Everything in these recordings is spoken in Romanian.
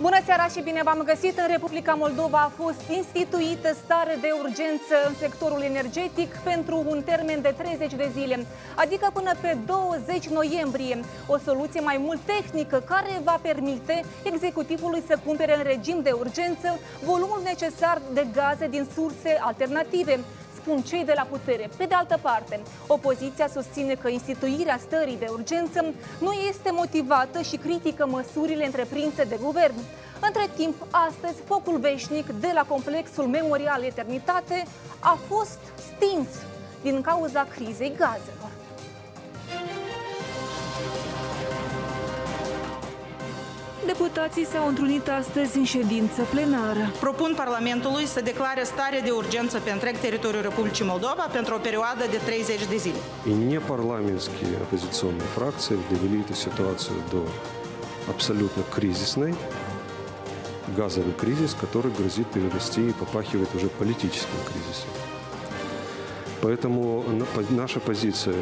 Bună seara și bine v-am găsit! În Republica Moldova a fost instituită stare de urgență în sectorul energetic pentru un termen de 30 de zile, adică până pe 20 noiembrie. O soluție mai mult tehnică care va permite executivului să cumpere în regim de urgență volumul necesar de gaze din surse alternative spun cei de la putere. Pe de altă parte, opoziția susține că instituirea stării de urgență nu este motivată și critică măsurile întreprinse de guvern. Între timp, astăzi, focul veșnic de la complexul Memorial Eternitate a fost stins din cauza crizei gazelor. Deputații s-au întrunit astăzi în ședință plenară. Propun Parlamentului să declare stare de urgență pe întreg teritoriul Republicii Moldova pentru o perioadă de 30 de zile. И непарламентские оппозиционные фракции довели эту ситуацию до абсолютно кризисной, газовый кризис, который грозит перерасти и попахивает уже политическим кризисом. Поэтому наша позиция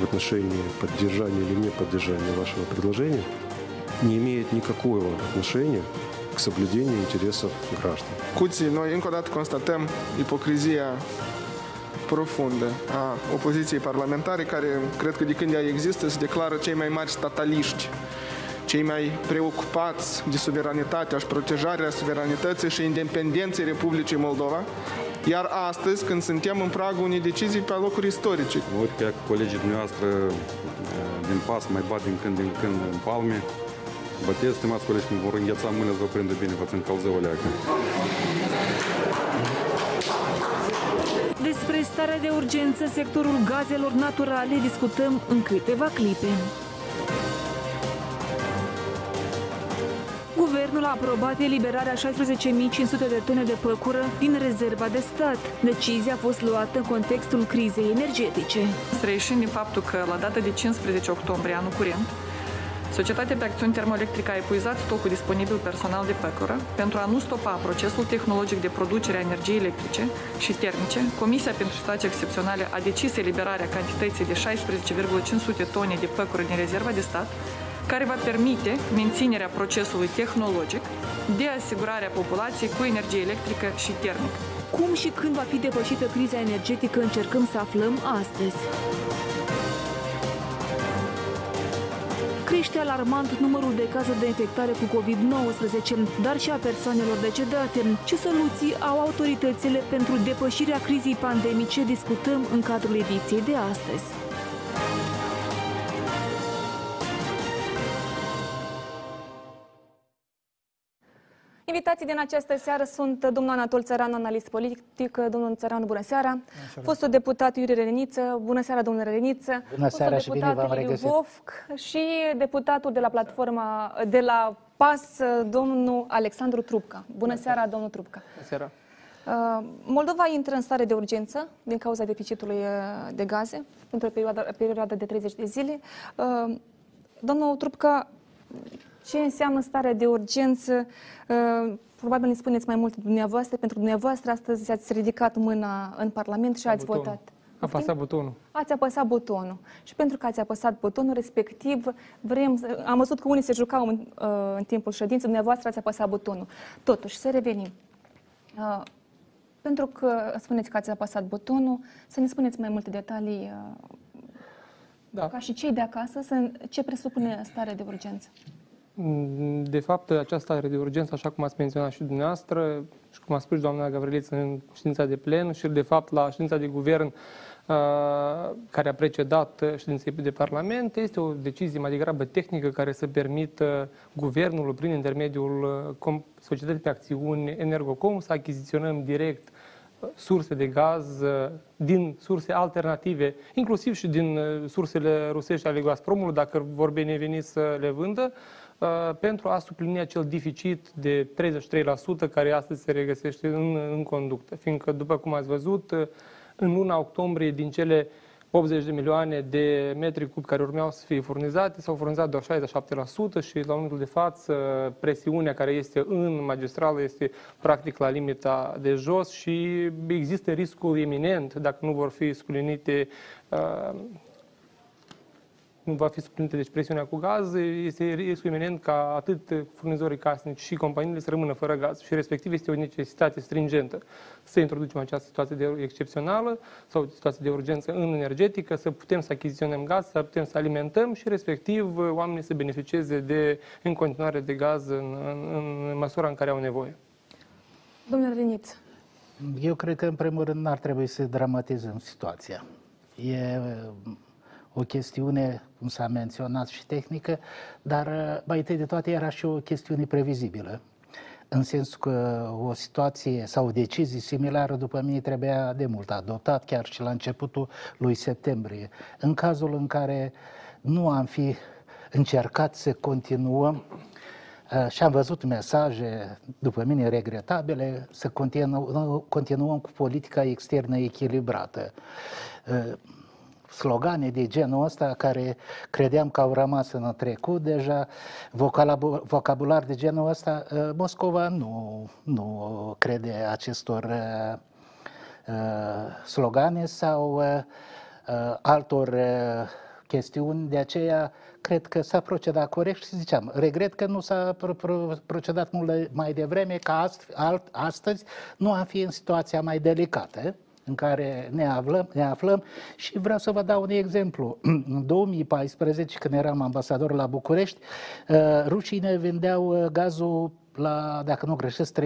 в отношении поддержания или не поддержания вашего предложения – не имеет никакого отношения к соблюдению интересов граждан. Cuții, noi încă o dată constatăm ipocrizia profundă a opoziției parlamentare, care cred că de când ea există se declară cei mai mari stataliști, cei mai preocupați de suveranitatea și protejarea suveranității și independenței Republicii Moldova, iar astăzi, când suntem în pragul unei decizii pe locuri istorice. Mă uit că colegii dumneavoastră din pas mai bat din când în când în palme, Bătez, stimați colegi, când vor îngheța mâine, să vă prindă bine, vă țin calzău leacă. Despre starea de urgență, sectorul gazelor naturale, discutăm în câteva clipe. Guvernul a aprobat eliberarea 16.500 de tone de păcură din rezerva de stat. Decizia a fost luată în contextul crizei energetice. Reieșind din faptul că la data de 15 octombrie anul curent, Societatea pe acțiuni termoelectrică a epuizat stocul disponibil personal de păcură. Pentru a nu stopa procesul tehnologic de producere a energiei electrice și termice, Comisia pentru situații excepționale a decis eliberarea cantității de 16,500 tone de păcură din rezerva de stat, care va permite menținerea procesului tehnologic de asigurarea populației cu energie electrică și termică. Cum și când va fi depășită criza energetică încercăm să aflăm astăzi. Crește alarmant numărul de cazuri de infectare cu COVID-19, dar și a persoanelor decedate. Ce soluții au autoritățile pentru depășirea crizei pandemice discutăm în cadrul ediției de astăzi. Invitații din această seară sunt domnul Anatol Țăran, analist politic. Domnul Țăran, bună seara. Fostul deputat Iuri Reniță. Bună seara, domnule Reniță. Bună seara și bine v-am regăsit. Vofc și deputatul de la platforma, de la PAS, domnul Alexandru Trupca. Bună seara, domnul Trupca. Bună seara. Uh, Moldova intră în stare de urgență din cauza deficitului uh, de gaze pentru o perioadă, perioadă de 30 de zile. Uh, domnul Trupca, ce înseamnă starea de urgență? Uh, probabil ne spuneți mai mult dumneavoastră, pentru dumneavoastră astăzi ați ridicat mâna în Parlament și ați butonul. votat. A apăsat butonul. Ați apăsat butonul. Și pentru că ați apăsat butonul respectiv, vrem, am văzut că unii se jucau în, uh, în timpul ședinței, dumneavoastră ați apăsat butonul. Totuși, să revenim. Uh, pentru că spuneți că ați apăsat butonul, să ne spuneți mai multe detalii, da. ca și cei de acasă, să, ce presupune starea de urgență. De fapt, această stare de urgență, așa cum ați menționat și dumneavoastră, și cum a spus doamna Gavriliță în ședința de plen și, de fapt, la ședința de guvern care a precedat ședinței de Parlament, este o decizie mai degrabă tehnică care să permită guvernului, prin intermediul societății pe acțiuni Energocom, să achiziționăm direct surse de gaz din surse alternative, inclusiv și din sursele rusești ale Gazpromului, dacă vor beneveni să le vândă, Uh, pentru a suplini acel deficit de 33% care astăzi se regăsește în, în conductă. Fiindcă, după cum ați văzut, uh, în luna octombrie, din cele 80 de milioane de metri cub care urmeau să fie furnizate, s-au furnizat doar 67% și la momentul de față presiunea care este în magistrală este practic la limita de jos și există riscul eminent, dacă nu vor fi sclinite uh, nu va fi suplinită deci presiunea cu gaz, este riscul iminent ca atât furnizorii casnici și companiile să rămână fără gaz și respectiv este o necesitate stringentă să introducem această situație de excepțională sau situație de urgență în energetică, să putem să achiziționăm gaz, să putem să alimentăm și respectiv oamenii să beneficieze de în continuare de gaz în, în, în măsura în care au nevoie. Domnule Reniț. Eu cred că, în primul rând, n-ar trebui să dramatizăm situația. E o chestiune, cum s-a menționat, și tehnică, dar mai întâi de toate era și o chestiune previzibilă. În sensul că o situație sau o decizie similară, după mine, trebuia de mult adoptat, chiar și la începutul lui septembrie. În cazul în care nu am fi încercat să continuăm Uh, și am văzut mesaje, după mine, regretabile, să continuăm, continuăm cu politica externă echilibrată. Uh, slogane de genul ăsta care credeam că au rămas în trecut deja, vocabular de genul ăsta, uh, Moscova nu, nu crede acestor slogane sau altor chestiuni, de aceea cred că s-a procedat corect și ziceam, regret că nu s-a procedat mult mai devreme, ca ast, alt, astăzi nu am fi în situația mai delicată în care ne aflăm, ne aflăm și vreau să vă dau un exemplu. În 2014, când eram ambasador la București, uh, rușii ne vindeau uh, gazul la, dacă nu greșesc, 370-380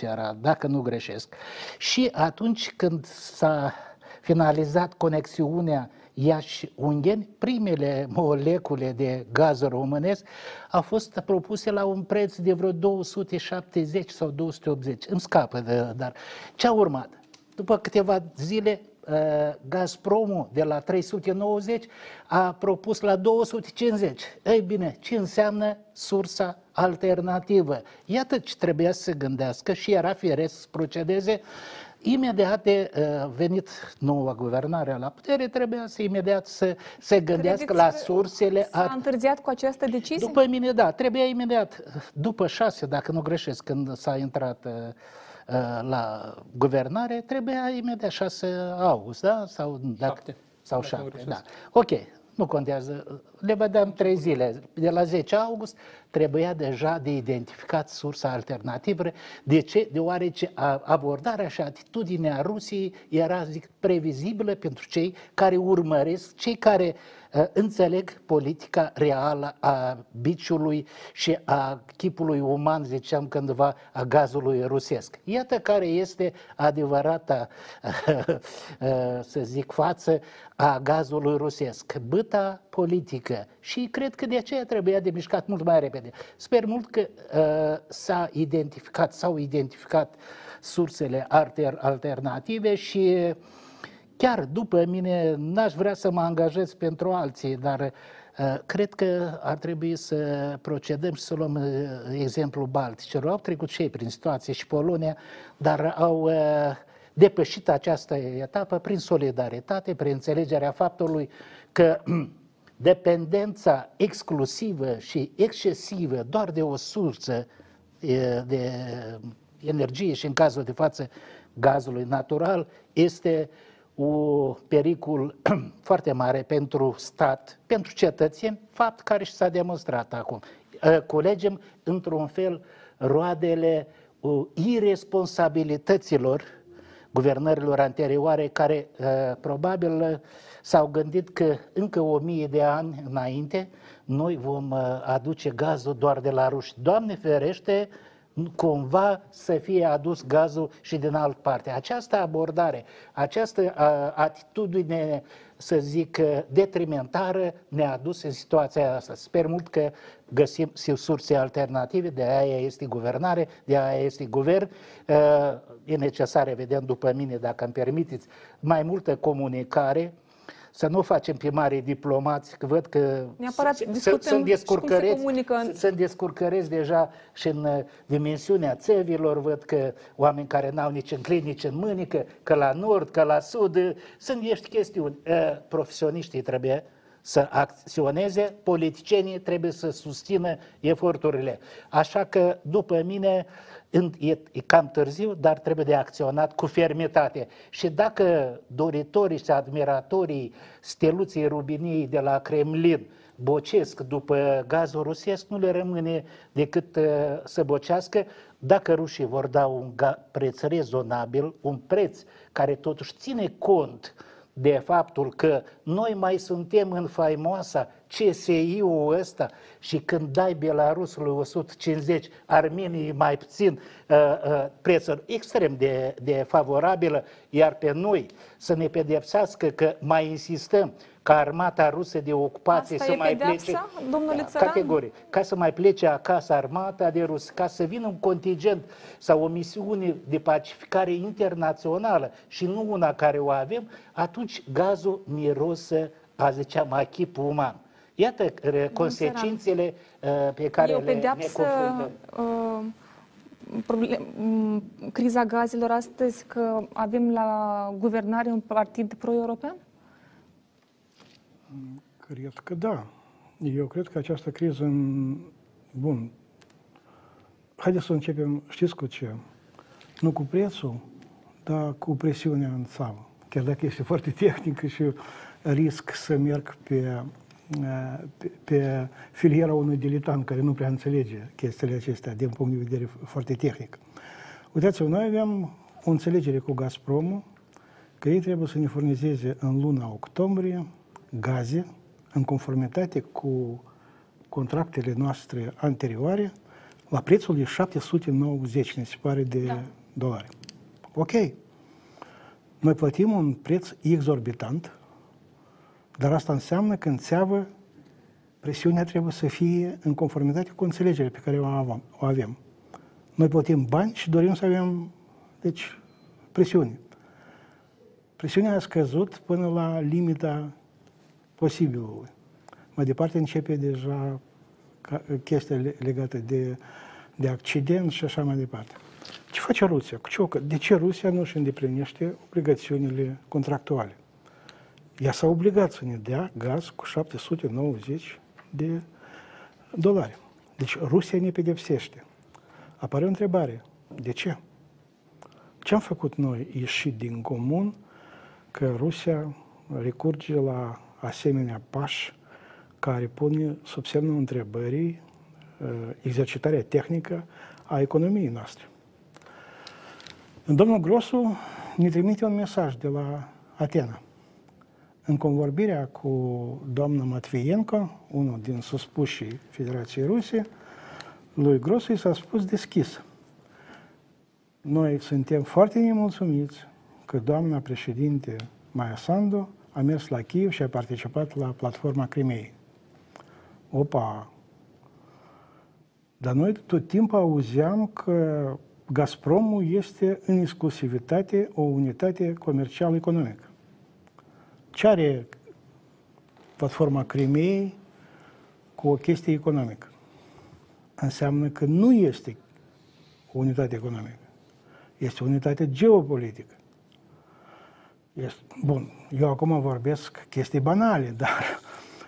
era, dacă nu greșesc. Și atunci când s-a finalizat conexiunea Iași-Ungheni, primele molecule de gaz românesc au fost propuse la un preț de vreo 270 sau 280. Îmi scapă, de, dar ce a urmat? După câteva zile, uh, Gazpromul de la 390 a propus la 250. Ei bine, ce înseamnă sursa alternativă? Iată ce trebuia să se gândească și era firesc să procedeze imediat de uh, venit noua guvernare la putere, trebuia să imediat să se gândească Credeți la sursele... S-a întârziat cu această decizie? După mine, da, trebuia imediat, după șase, dacă nu greșesc, când s-a intrat uh, uh la guvernare, trebuia imediat 6 august, da? Sau, dacă, șapte. Sau șapte, da. Ok, nu contează, le vedeam trei zile. De la 10 august trebuia deja de identificat sursa alternativă. De ce? Deoarece abordarea și atitudinea Rusiei era, zic, previzibilă pentru cei care urmăresc, cei care uh, înțeleg politica reală a biciului și a chipului uman, ziceam cândva, a gazului rusesc. Iată care este adevărata, uh, să zic, față a gazului rusesc. Băta politică și cred că de aceea trebuia de mișcat mult mai repede. Sper mult că uh, s-a identificat, s-au identificat sursele alter, alternative și chiar după mine n-aș vrea să mă angajez pentru alții, dar uh, cred că ar trebui să procedăm și să luăm uh, exemplul Balticilor. Au trecut și ei prin situație și Polonia, dar au uh, depășit această etapă prin solidaritate, prin înțelegerea faptului că dependența exclusivă și excesivă doar de o sursă de energie și în cazul de față gazului natural este un pericol foarte mare pentru stat, pentru cetățeni, fapt care și s-a demonstrat acum. Colegem într-un fel roadele irresponsabilităților guvernărilor anterioare care probabil s-au gândit că încă o mie de ani înainte noi vom uh, aduce gazul doar de la ruși. Doamne ferește, cumva să fie adus gazul și din altă parte. Această abordare, această uh, atitudine, să zic, uh, detrimentară ne-a dus în situația asta. Sper mult că găsim surse alternative, de aia este guvernare, de aia este guvern. E necesar, vedem după mine, dacă îmi permiteți, mai multă comunicare, să nu facem pe mari diplomați, că văd că Neapărat sunt descurcăreți, sunt descurcăreți deja și în uh, dimensiunea țevilor, văd că oameni care n-au nici în clin, nici în mânică, că la nord, că la sud, uh, sunt ești chestiuni. Uh, profesioniștii trebuie să acționeze, politicienii trebuie să susțină eforturile. Așa că, după mine, e, e cam târziu, dar trebuie de acționat cu fermitate. Și dacă doritorii și admiratorii steluții Rubiniei de la Kremlin bocesc după gazul rusesc, nu le rămâne decât uh, să bocească dacă rușii vor da un preț rezonabil, un preț care totuși ține cont de faptul că noi mai suntem în faimoasa CSI-ul ăsta și când dai Belarusului 150, Armeniei mai puțin, uh, uh, prețuri extrem de, de favorabilă, iar pe noi să ne pedepsească că mai insistăm ca armata rusă de ocupație Asta să mai pedeapsa, plece... domnule da, Țăran? Categoric. Ca să mai plece acasă armata de rus, ca să vină un contingent sau o misiune de pacificare internațională și nu una care o avem, atunci gazul mirosă, a ziceam, achipul uman. Iată consecințele uh, pe care e o le, pedeapsă, ne confruntăm. Uh, problem, criza gazelor astăzi că avem la guvernare un partid pro-european? Cred că da. Eu cred că această criză, bun, haideți să începem, știți cu ce? Nu cu prețul, dar cu presiunea în țară. Chiar dacă este foarte tehnică și risc să merg pe, pe, pe filiera unui diletant care nu prea înțelege chestiile acestea din punct de vedere foarte tehnic. Uitați-vă, noi avem o înțelegere cu Gazpromul că ei trebuie să ne furnizeze în luna octombrie gaze în conformitate cu contractele noastre anterioare la prețul de 790, mi se pare, de da. dolari. Ok. Noi plătim un preț exorbitant, dar asta înseamnă că în țeavă presiunea trebuie să fie în conformitate cu înțelegerea pe care o avem. Noi plătim bani și dorim să avem, deci, presiune. Presiunea a scăzut până la limita posibilului. Mai departe începe deja chestia legată de, de accident și așa mai departe. Ce face Rusia? De ce Rusia nu își îndeplinește obligațiunile contractuale? Ea s-a obligat să ne dea gaz cu 790 de dolari. Deci Rusia ne pedepsește. Apare o întrebare. De ce? Ce am făcut noi ieșit din comun că Rusia recurge la asemenea pași care pun sub semnul întrebării uh, exercitarea tehnică a economiei noastre. Domnul Grosu ne trimite un mesaj de la Atena. În convorbirea cu doamna Matvienko, unul din suspușii Federației Ruse, lui Grosu i s-a spus deschis. Noi suntem foarte nemulțumiți că doamna președinte Maia Sandu a mers la Kiev și a participat la platforma Crimei. Opa! Dar noi tot timpul auzeam că Gazpromul este în exclusivitate o unitate comercială economică. Ce are platforma Crimei cu o chestie economică? Înseamnă că nu este o unitate economică. Este o unitate geopolitică. Este, bun, eu acum vorbesc chestii banale, dar,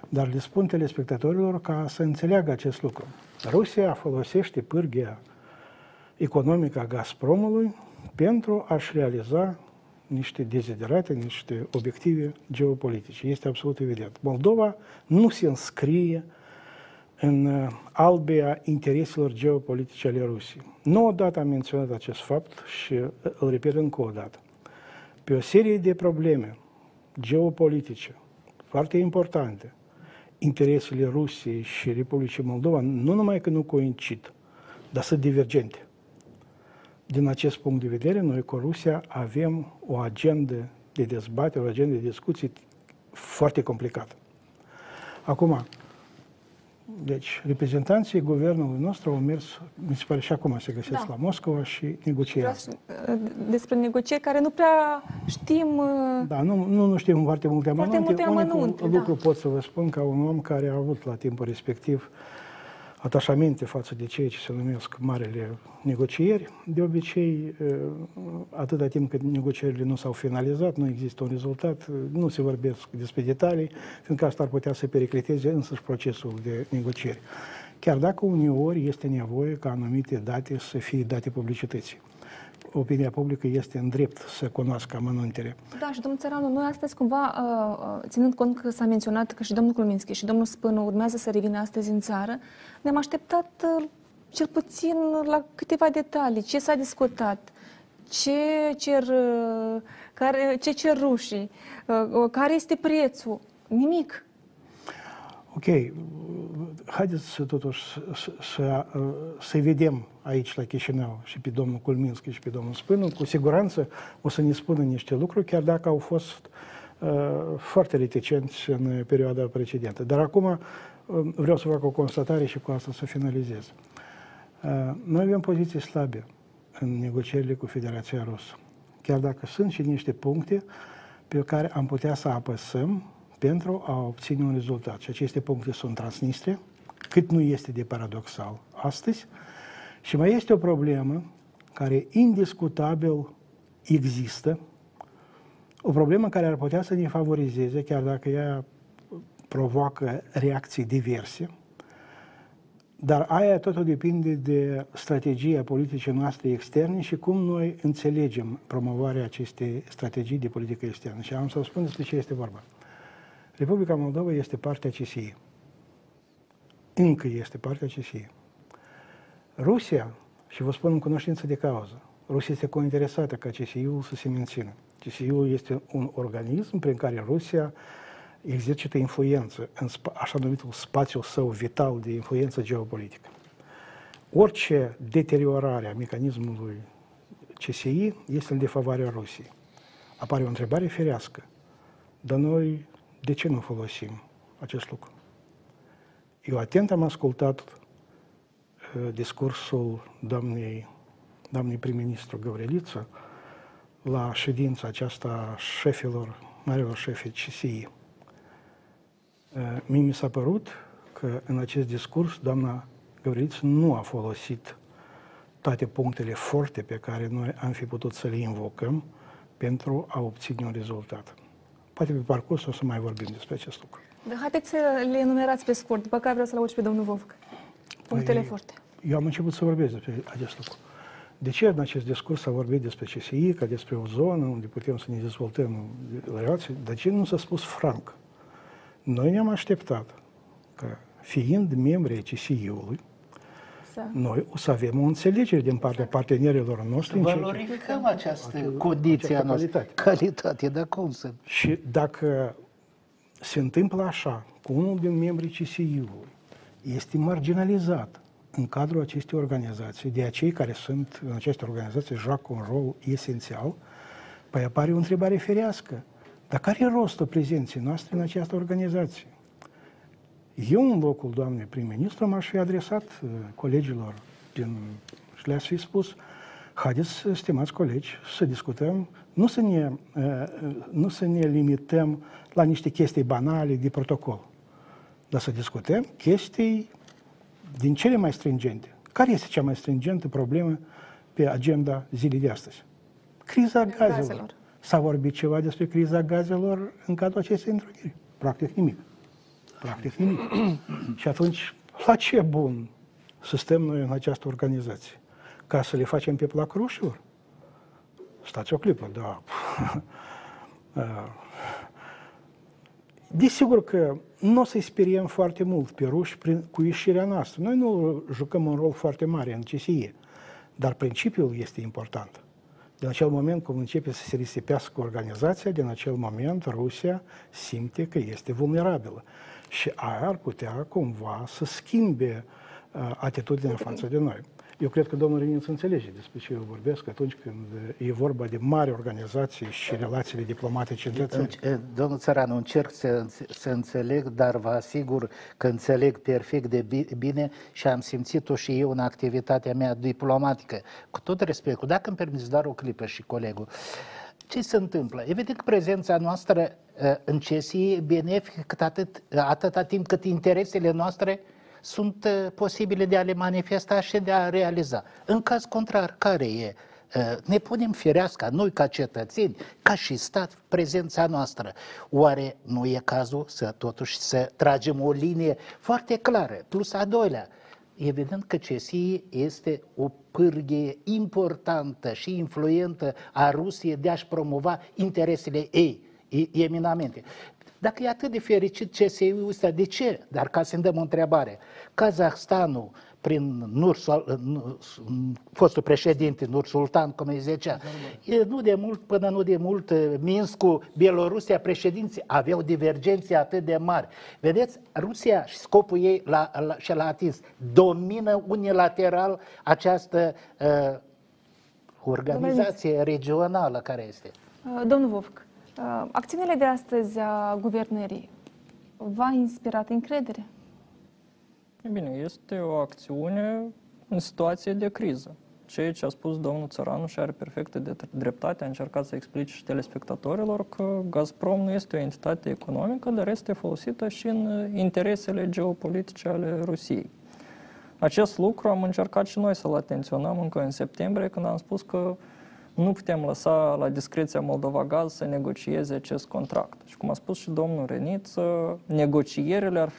dar le spun telespectatorilor ca să înțeleagă acest lucru. Rusia folosește pârghia economică a Gazpromului pentru a-și realiza niște deziderate, niște obiective geopolitice. Este absolut evident. Moldova nu se înscrie în uh, albea intereselor geopolitice ale Rusiei. Nu odată am menționat acest fapt și uh, îl repet încă o dată pe o serie de probleme geopolitice foarte importante, interesele Rusiei și Republicii Moldova nu numai că nu coincid, dar sunt divergente. Din acest punct de vedere, noi cu Rusia avem o agendă de dezbatere, o agendă de discuții foarte complicată. Acum, deci, reprezentanții guvernului nostru au mers, mi se pare și acum se găsesc da. la Moscova și negociază. Despre negocieri care nu prea știm... Uh, da, nu, nu, nu știm foarte multe amănunte. Foarte multe amănunte, Unicul da. lucru pot să vă spun ca un om care a avut la timpul respectiv atașamente față de ceea ce se numesc marele negocieri. De obicei, atâta timp cât negocierile nu s-au finalizat, nu există un rezultat, nu se vorbesc despre detalii, fiindcă asta ar putea să pericliteze însăși procesul de negocieri. Chiar dacă uneori este nevoie ca anumite date să fie date publicității opinia publică este în drept să cunoască amănuntele. Da, și domnul Țăranu, noi astăzi cumva, uh, uh, ținând cont că s-a menționat că și domnul Cluminski și domnul Spânu urmează să revină astăzi în țară, ne-am așteptat uh, cel puțin la câteva detalii. Ce s-a discutat? Ce cer, care, ce cer rușii? Care este prețul? Nimic. Ok, haideți totuși să, să, să vedem aici la Chișinău și pe domnul Culminski și pe domnul Spânu, cu siguranță o să ne spună niște lucruri, chiar dacă au fost uh, foarte reticenți în perioada precedentă. Dar acum uh, vreau să fac o constatare și cu asta să finalizez. Uh, noi avem poziții slabe în negocierile cu Federația Rusă, chiar dacă sunt și niște puncte pe care am putea să apăsăm pentru a obține un rezultat. Și aceste puncte sunt Transnistria, cât nu este de paradoxal astăzi, și mai este o problemă care indiscutabil există, o problemă care ar putea să ne favorizeze, chiar dacă ea provoacă reacții diverse, dar aia totul depinde de strategia politicii noastre externe și cum noi înțelegem promovarea acestei strategii de politică externă. Și am să vă spun despre ce este vorba. Republica Moldova este partea CSI. Încă este partea CSI. Rusia, și vă spun în cunoștință de cauză, Rusia este cointeresată ca CSI-ul să se mențină. CSI-ul este un organism prin care Rusia exercită influență în așa numitul spațiul său vital de influență geopolitică. Orice deteriorare a mecanismului CSI este în defavoarea Rusiei. Apare o întrebare ferească. Dar noi de ce nu folosim acest lucru? Eu atent am ascultat uh, discursul doamnei, doamnei prim-ministru Gavriliță la ședința aceasta șefilor, marilor șefi CSI. Uh, mie mi s-a părut că în acest discurs doamna Gavriliță nu a folosit toate punctele forte pe care noi am fi putut să le invocăm pentru a obține un rezultat. Poate pe parcurs o să mai vorbim despre acest lucru. Da, haideți să le enumerați pe scurt, după care vreau să-l aud și pe domnul Vovc. Punctele păi, forte. Eu am început să vorbesc despre acest lucru. De ce în acest discurs s-a vorbit despre CSI, ca despre o zonă unde putem să ne dezvoltăm relații? De ce nu s-a spus franc? Noi ne-am așteptat că, fiind membri ai CSI-ului, noi o să avem o înțelegere din partea partenerilor noștri. Valorificăm această condiție a noastră. Calitate. Calitate, dar cum să... Și dacă se întâmplă așa, cu unul din membrii CSI-ului este marginalizat în cadrul acestei organizații, de acei care sunt în aceste organizații joacă un rol esențial, păi apare o întrebare ferească. Dar care e rostul prezenței noastre în această organizație? Eu, în locul doamnei prim-ministru, m-aș fi adresat uh, colegilor din, și le-aș fi spus, haideți, stimați colegi, să discutăm, nu să, ne, uh, nu să ne limităm la niște chestii banale de protocol, dar să discutăm chestii din cele mai stringente. Care este cea mai stringentă problemă pe agenda zilei de astăzi? Criza gazelor. gazelor. S-a vorbit ceva despre criza gazelor în cadrul acestei întâlniri? Practic nimic. Practic nimic. și atunci, la ce bun să stăm noi în această organizație? Ca să le facem pe plac rușilor? Stați o clipă, da. Desigur că nu o să-i speriem foarte mult pe ruși prin, cu ieșirea noastră. Noi nu jucăm un rol foarte mare în CSIE, dar principiul este important. Din acel moment cum începe să se risipească organizația, din acel moment Rusia simte că este vulnerabilă. Și aia ar putea cumva să schimbe uh, atitudinea față de noi. Eu cred că domnul Renin înțelege despre ce eu vorbesc atunci când e vorba de mari organizații și relațiile diplomatice între țări. Domnul Țăranu, încerc să, să înțeleg, dar vă asigur că înțeleg perfect de bine și am simțit-o și eu în activitatea mea diplomatică. Cu tot respectul, dacă îmi permiți doar o clipă și colegul, ce se întâmplă? Evident că prezența noastră uh, în CESI e benefică atât, atâta timp cât interesele noastre sunt uh, posibile de a le manifesta și de a realiza. În caz contrar, care e? Uh, ne punem firească, noi ca cetățeni, ca și stat, prezența noastră. Oare nu e cazul să totuși să tragem o linie foarte clară? Plus a doilea, evident că CSI este o pârghie importantă și influentă a Rusiei de a-și promova interesele ei eminamente. Dacă e atât de fericit CSI-ul ăsta, de ce? Dar ca să-mi dăm o întrebare. Kazahstanul, prin Nur, fostul președinte Nur Sultan, cum îi zicea, e, nu de mult, până nu de mult, Minscu, Bielorusia, președinții aveau divergențe atât de mari. Vedeți, Rusia și scopul ei la, la, și l-a atins. Domină unilateral această uh, organizație regională care este. Domnul Vovc, Uh, acțiunile de astăzi a guvernării v-a inspirat încredere? E bine, este o acțiune în situație de criză. Ceea ce a spus domnul Țăranu și are perfectă de dreptate, a încercat să explice și telespectatorilor că Gazprom nu este o entitate economică, dar este folosită și în interesele geopolitice ale Rusiei. Acest lucru am încercat și noi să-l atenționăm încă în septembrie, când am spus că nu putem lăsa la discreția Moldova Gaz să negocieze acest contract. Și cum a spus și domnul Reniță, negocierile ar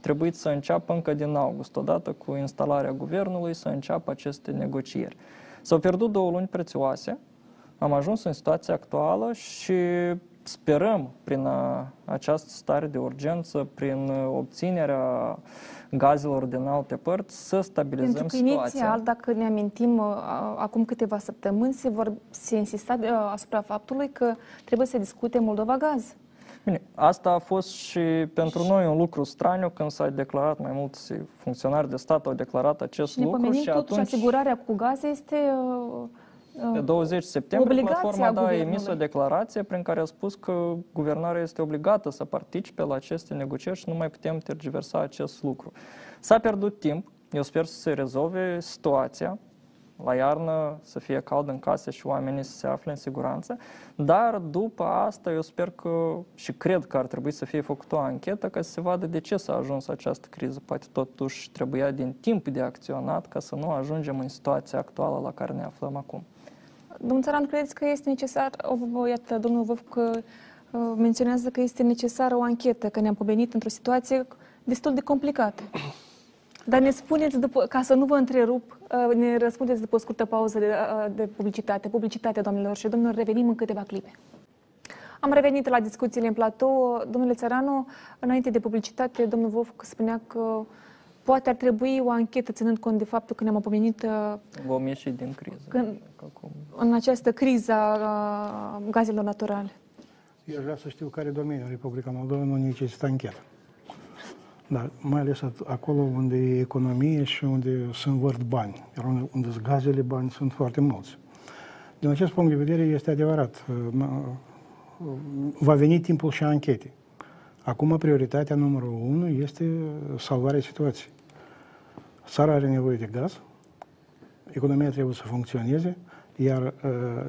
trebui să înceapă încă din august, odată cu instalarea guvernului, să înceapă aceste negocieri. S-au pierdut două luni prețioase, am ajuns în situația actuală și sperăm prin această stare de urgență, prin obținerea gazelor din alte părți, să stabilizăm Pentru că situația. inițial, dacă ne amintim, uh, acum câteva săptămâni se, vor, se insista uh, asupra faptului că trebuie să discute Moldova Gaz. Bine, asta a fost și pentru noi un lucru straniu când s-a declarat, mai mulți funcționari de stat au declarat acest și lucru. Și totuși atunci... asigurarea cu gaze este uh, pe 20 septembrie, platforma da, a emis o declarație prin care a spus că guvernarea este obligată să participe la aceste negocieri și nu mai putem tergiversa acest lucru. S-a pierdut timp, eu sper să se rezolve situația, la iarnă să fie cald în case și oamenii să se afle în siguranță, dar după asta eu sper că și cred că ar trebui să fie făcută o anchetă ca să se vadă de ce s-a ajuns această criză. Poate totuși trebuia din timp de acționat ca să nu ajungem în situația actuală la care ne aflăm acum. Domnul Țăran, credeți că este necesar, o, iată, domnul Văf că uh, menționează că este necesară o anchetă, că ne-am pomenit într-o situație destul de complicată. Dar ne spuneți, după, ca să nu vă întrerup, uh, ne răspundeți după o scurtă pauză de, uh, de publicitate. Publicitate, doamnelor și domnilor, revenim în câteva clipe. Am revenit la discuțiile în platou. Domnule Țăranu, înainte de publicitate, domnul Vov spunea că Poate ar trebui o anchetă ținând cont de faptul că ne-am opomenit uh, Vom ieși din criză. Când, în această criză a gazelor naturale. Eu vreau să știu care domeniu Republica Moldova nu necesită anchetă. Da, mai ales acolo unde e economie și unde sunt vărt bani. Iar unde, unde sunt gazele bani sunt foarte mulți. Din acest punct de vedere este adevărat. Uh, uh, va veni timpul și anchete. Acum prioritatea numărul unu este salvarea situației. Țara are nevoie de gaz, economia trebuie să funcționeze, iar uh,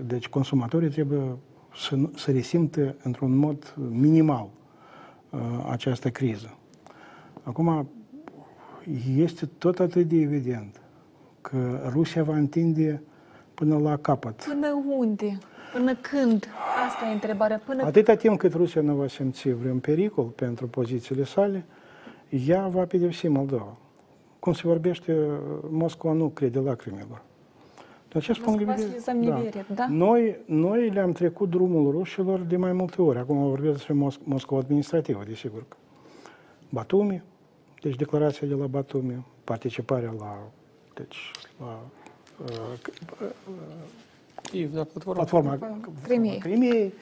deci consumatorii trebuie să, să resimtă într-un mod minimal uh, această criză. Acum, este tot atât de evident că Rusia va întinde până la capăt. Până unde? Până când? Asta e întrebarea. Până... Atâta timp cât Rusia nu va simți vreun pericol pentru pozițiile sale, ea va pedepsi Moldova. Cum se vorbește, Moscova nu crede lacrimilor. De acest punct de vedere, da. da? Noi, noi le-am trecut drumul rușilor de mai multe ori. Acum vorbesc despre Mos- Moscova administrativă, desigur. Batumi, deci declarația de la Batumi, participarea la, deci, la uh, Kiev, da, platforma, platforma Crimiei. Crimiei.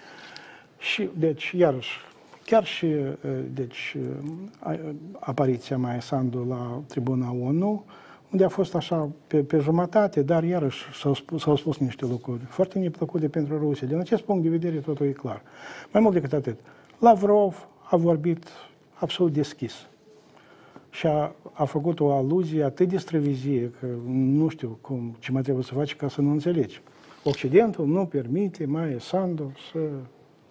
Și, deci, iarăși, chiar și deci, apariția mai Sandu la tribuna ONU, unde a fost așa pe, pe jumătate, dar iarăși s-au spus, s-au spus niște lucruri foarte neplăcute pentru Rusia. Din acest punct de vedere, totul e clar. Mai mult decât atât, Lavrov a vorbit absolut deschis și a, a făcut o aluzie atât de străvizie că nu știu cum, ce mai trebuie să faci ca să nu înțelegi. Occidentul nu permite mai Sandu să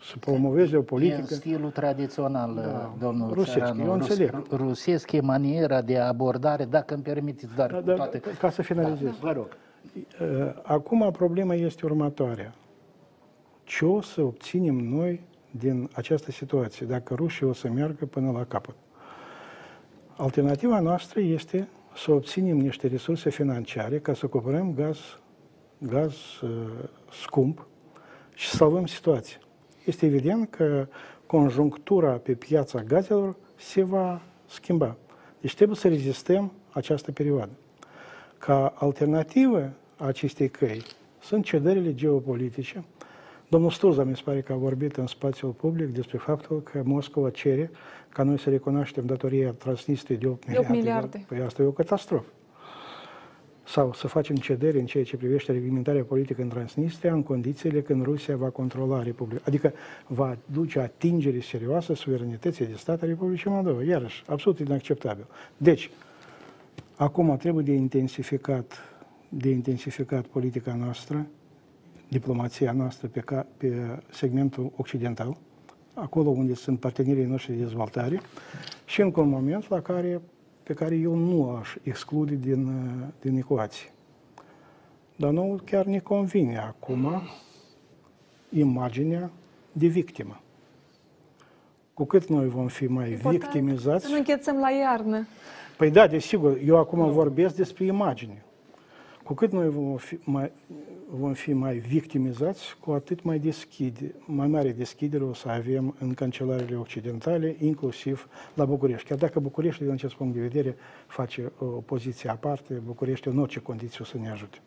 să promoveze o politică. E în stilul tradițional, da, domnul rusesc, Țăranu, eu înțeleg. rusesc e maniera de abordare, dacă îmi permiteți, dar Da, da, toate... ca să finalizez. Da, vă rog. Uh, Acum problema este următoarea. Ce o să obținem noi din această situație, dacă rușii o să meargă până la capăt? Alternativa noastră este să obținem niște resurse financiare ca să cumpărăm gaz, gaz uh, scump și să salvăm situația. Este evident că conjunctura pe piața gazelor se va schimba. Deci trebuie să rezistăm această perioadă. Ca alternativă a acestei căi sunt cedările geopolitice. Domnul Sturza mi se pare că a vorbit în spațiul public despre faptul că Moscova cere ca noi să recunoaștem datoria Transnistriei de 8 De 8 miliarde. miliarde. Păi asta e o catastrofă. Sau să facem cedere în ceea ce privește reglementarea politică în Transnistria în condițiile când Rusia va controla Republica. Adică va duce atingere serioasă suveranității de stat a Republicii Moldova. Iarăși, absolut inacceptabil. Deci, acum trebuie de intensificat, de intensificat politica noastră, diplomația noastră pe, ca, pe segmentul occidental, acolo unde sunt partenerii noștri de dezvoltare și încă un moment la care, pe care eu nu aș exclude din, uh, din ecuație. Dar nu chiar ne convine acum imaginea de victimă. Cu cât noi vom fi mai Important victimizați, Să nu închețăm la iarnă. Păi da, desigur, eu acum vorbesc despre imagine. Cu cât noi vom fi mai, vom fi mai victimizați, cu atât mai, deschide, mai mare deschidere o să avem în cancelarele occidentale, inclusiv la București. Chiar dacă București, din acest punct de vedere, face o poziție aparte, București în orice condiție o să ne ajute.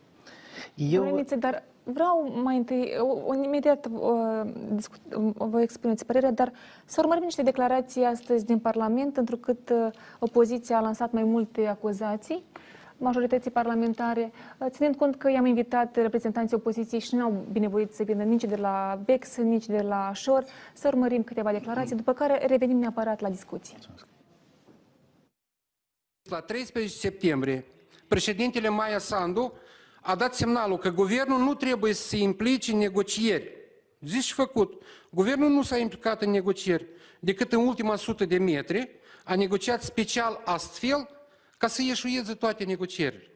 Eu, Domnule dar vreau mai întâi, o, o, imediat uh, discut, uh, vă expuneți părerea, dar să urmărim niște declarații astăzi din Parlament, întrucât uh, opoziția a lansat mai multe acuzații majorității parlamentare, uh, ținând cont că i-am invitat reprezentanții opoziției și nu au binevoit să vină nici de la BEX, nici de la Șor, să urmărim câteva declarații, după care revenim neapărat la discuții. La 13 septembrie, președintele Maia Sandu a dat semnalul că guvernul nu trebuie să se implice în negocieri. Zis și făcut. Guvernul nu s-a implicat în negocieri decât în ultima sută de metri, a negociat special astfel ca să ieșuieze toate negocierile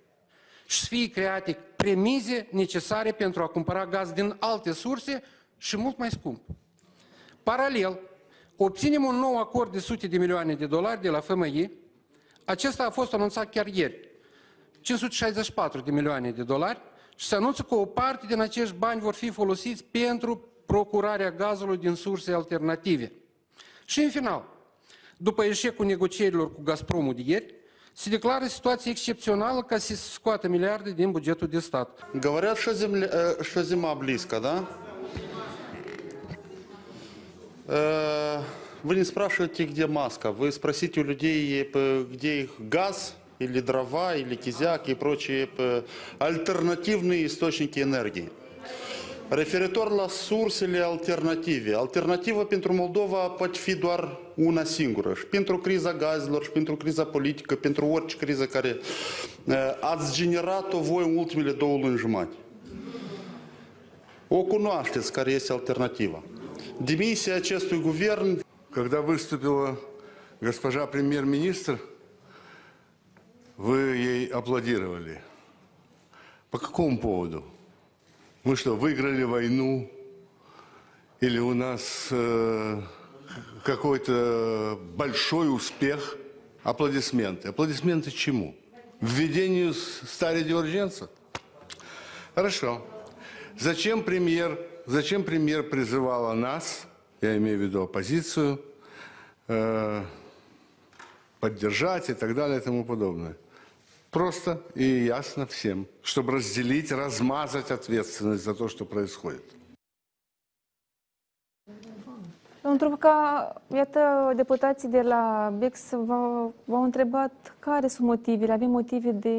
și să fie create premize necesare pentru a cumpăra gaz din alte surse și mult mai scump. Paralel, obținem un nou acord de sute de milioane de dolari de la FMI. Acesta a fost anunțat chiar ieri. 564 de milioane de dolari și se anunță că o parte din acești bani vor fi folosiți pentru procurarea gazului din surse alternative. Și în final, după eșecul negocierilor cu Gazpromul de ieri, se declară situație excepțională ca să se din bugetul de stat. Говорят, что, земля, что зима близко, да? Вы не спрашиваете, где маска. Вы спросите у людей, где их газ, или дрова, или кизяк и прочие альтернативные источники энергии. Referitor la sursele alternative, alternativa pentru Moldova poate fi doar una singură. Și pentru criza gazelor, și pentru criza politică, pentru orice criză care uh, ați generat-o voi în ultimele două luni jumate. O cunoașteți care este alternativa. Demisia acestui guvern Когда выступила госпожа премьер-министр, вы ей аплодировали. По какому поводу? Мы что, выиграли войну? Или у нас э, какой-то большой успех? Аплодисменты. Аплодисменты чему? Введению с- старой диургенца? Хорошо. Зачем премьер, зачем премьер призывала нас, я имею в виду оппозицию, э, поддержать и так далее и тому подобное? Просто и ясно всем, чтобы разделить, размазать ответственность за то, что происходит. Pentru că, iată, deputații de la BEX v-au, v-au întrebat care sunt motivele. Avem motive de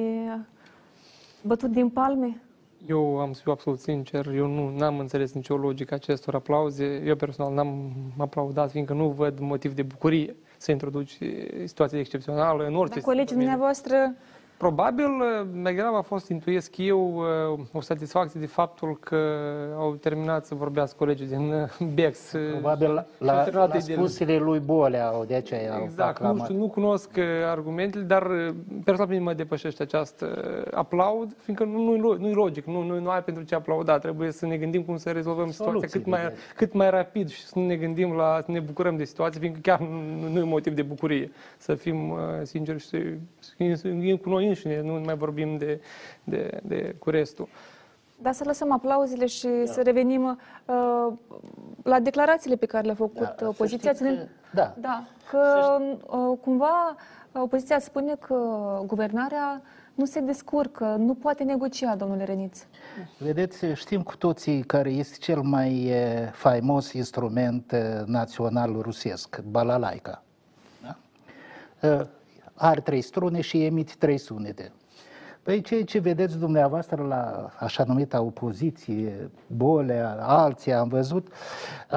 bătut din palme? Eu am să fiu absolut sincer, eu nu am înțeles nicio logică acestor aplauze. Eu personal n-am aplaudat, fiindcă nu văd motiv de bucurie să introduci situație excepțională în orice Dar colegii domeniu. dumneavoastră Probabil, uh, mai degrabă a fost, intuiesc eu, uh, o satisfacție de faptul că au terminat să vorbească colegii din uh, BEX. Probabil la, la, la spusele lui Bolea, de aceea Exact, nu, știu, nu cunosc argumentele, dar personal mă depășește această aplaud, fiindcă nu, nu, nu e logic, nu, nu, nu ai pentru ce aplauda, trebuie să ne gândim cum să rezolvăm situația cât mai, cât mai rapid și să ne gândim la, să ne bucurăm de situație, fiindcă chiar nu, nu e motiv de bucurie, să fim sinceri și să, să, să, cu noi înșine, nu mai vorbim de, de, de cu restul. Dar să lăsăm aplauzile și da. să revenim uh, la declarațiile pe care le-a făcut da, opoziția. Ținând, că, da. da, că uh, cumva opoziția spune că guvernarea nu se descurcă, nu poate negocia, domnule Reniț. Vedeți, știm cu toții care este cel mai faimos instrument național rusesc, balalaica. Da? Are trei strune și emit trei sunete. Păi ceea ce vedeți dumneavoastră la așa numita opoziție, Bolea, alții am văzut,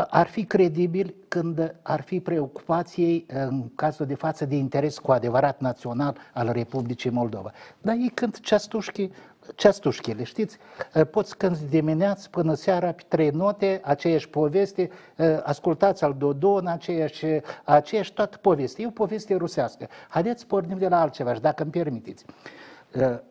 ar fi credibil când ar fi preocupației în cazul de față de interes cu adevărat național al Republicii Moldova. Dar ei când ceastușchi ceastușchile, știți? Poți când dimineață până seara pe trei note, aceeași poveste, ascultați al Dodon, aceeași, aceeași toată poveste. E o poveste rusească. Haideți pornim de la altceva și dacă îmi permiteți.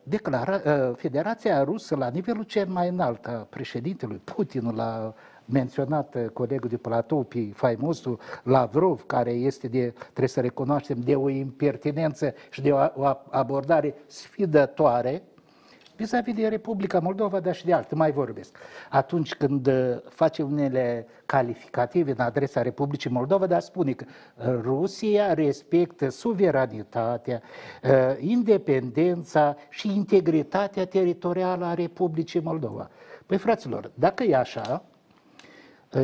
Declara, Federația Rusă, la nivelul cel mai înalt a președintelui Putin, la menționat colegul de platou pe faimosul Lavrov, care este de, trebuie să recunoaștem, de o impertinență și de o, o abordare sfidătoare, vis-a-vis de Republica Moldova, dar și de alte, mai vorbesc. Atunci când uh, face unele calificative în adresa Republicii Moldova, dar spune că uh, Rusia respectă suveranitatea, uh, independența și integritatea teritorială a Republicii Moldova. Păi, fraților, dacă e așa,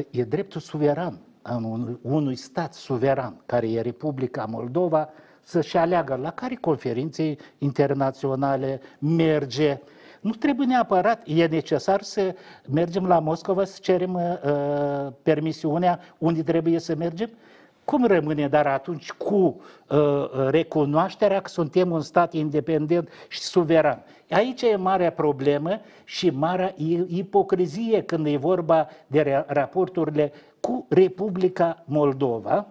e dreptul suveran a unui stat suveran, care e Republica Moldova, să-și aleagă la care conferințe internaționale merge. Nu trebuie neapărat, e necesar să mergem la Moscova să cerem uh, permisiunea unde trebuie să mergem? Cum rămâne dar atunci cu uh, recunoașterea că suntem un stat independent și suveran? Aici e marea problemă și marea ipocrizie când e vorba de raporturile cu Republica Moldova.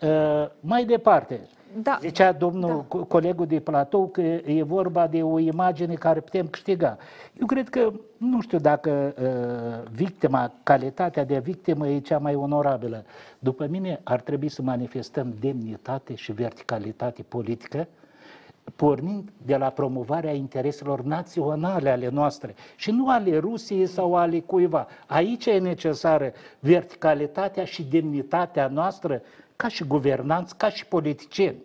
Uh, mai departe, da. Zicea domnul da. colegul de platou că e vorba de o imagine care putem câștiga. Eu cred că, nu știu dacă uh, victima, calitatea de victimă e cea mai onorabilă. După mine ar trebui să manifestăm demnitate și verticalitate politică, pornind de la promovarea intereselor naționale ale noastre și nu ale Rusiei sau ale cuiva. Aici e necesară verticalitatea și demnitatea noastră ca și guvernanți, ca și politicieni.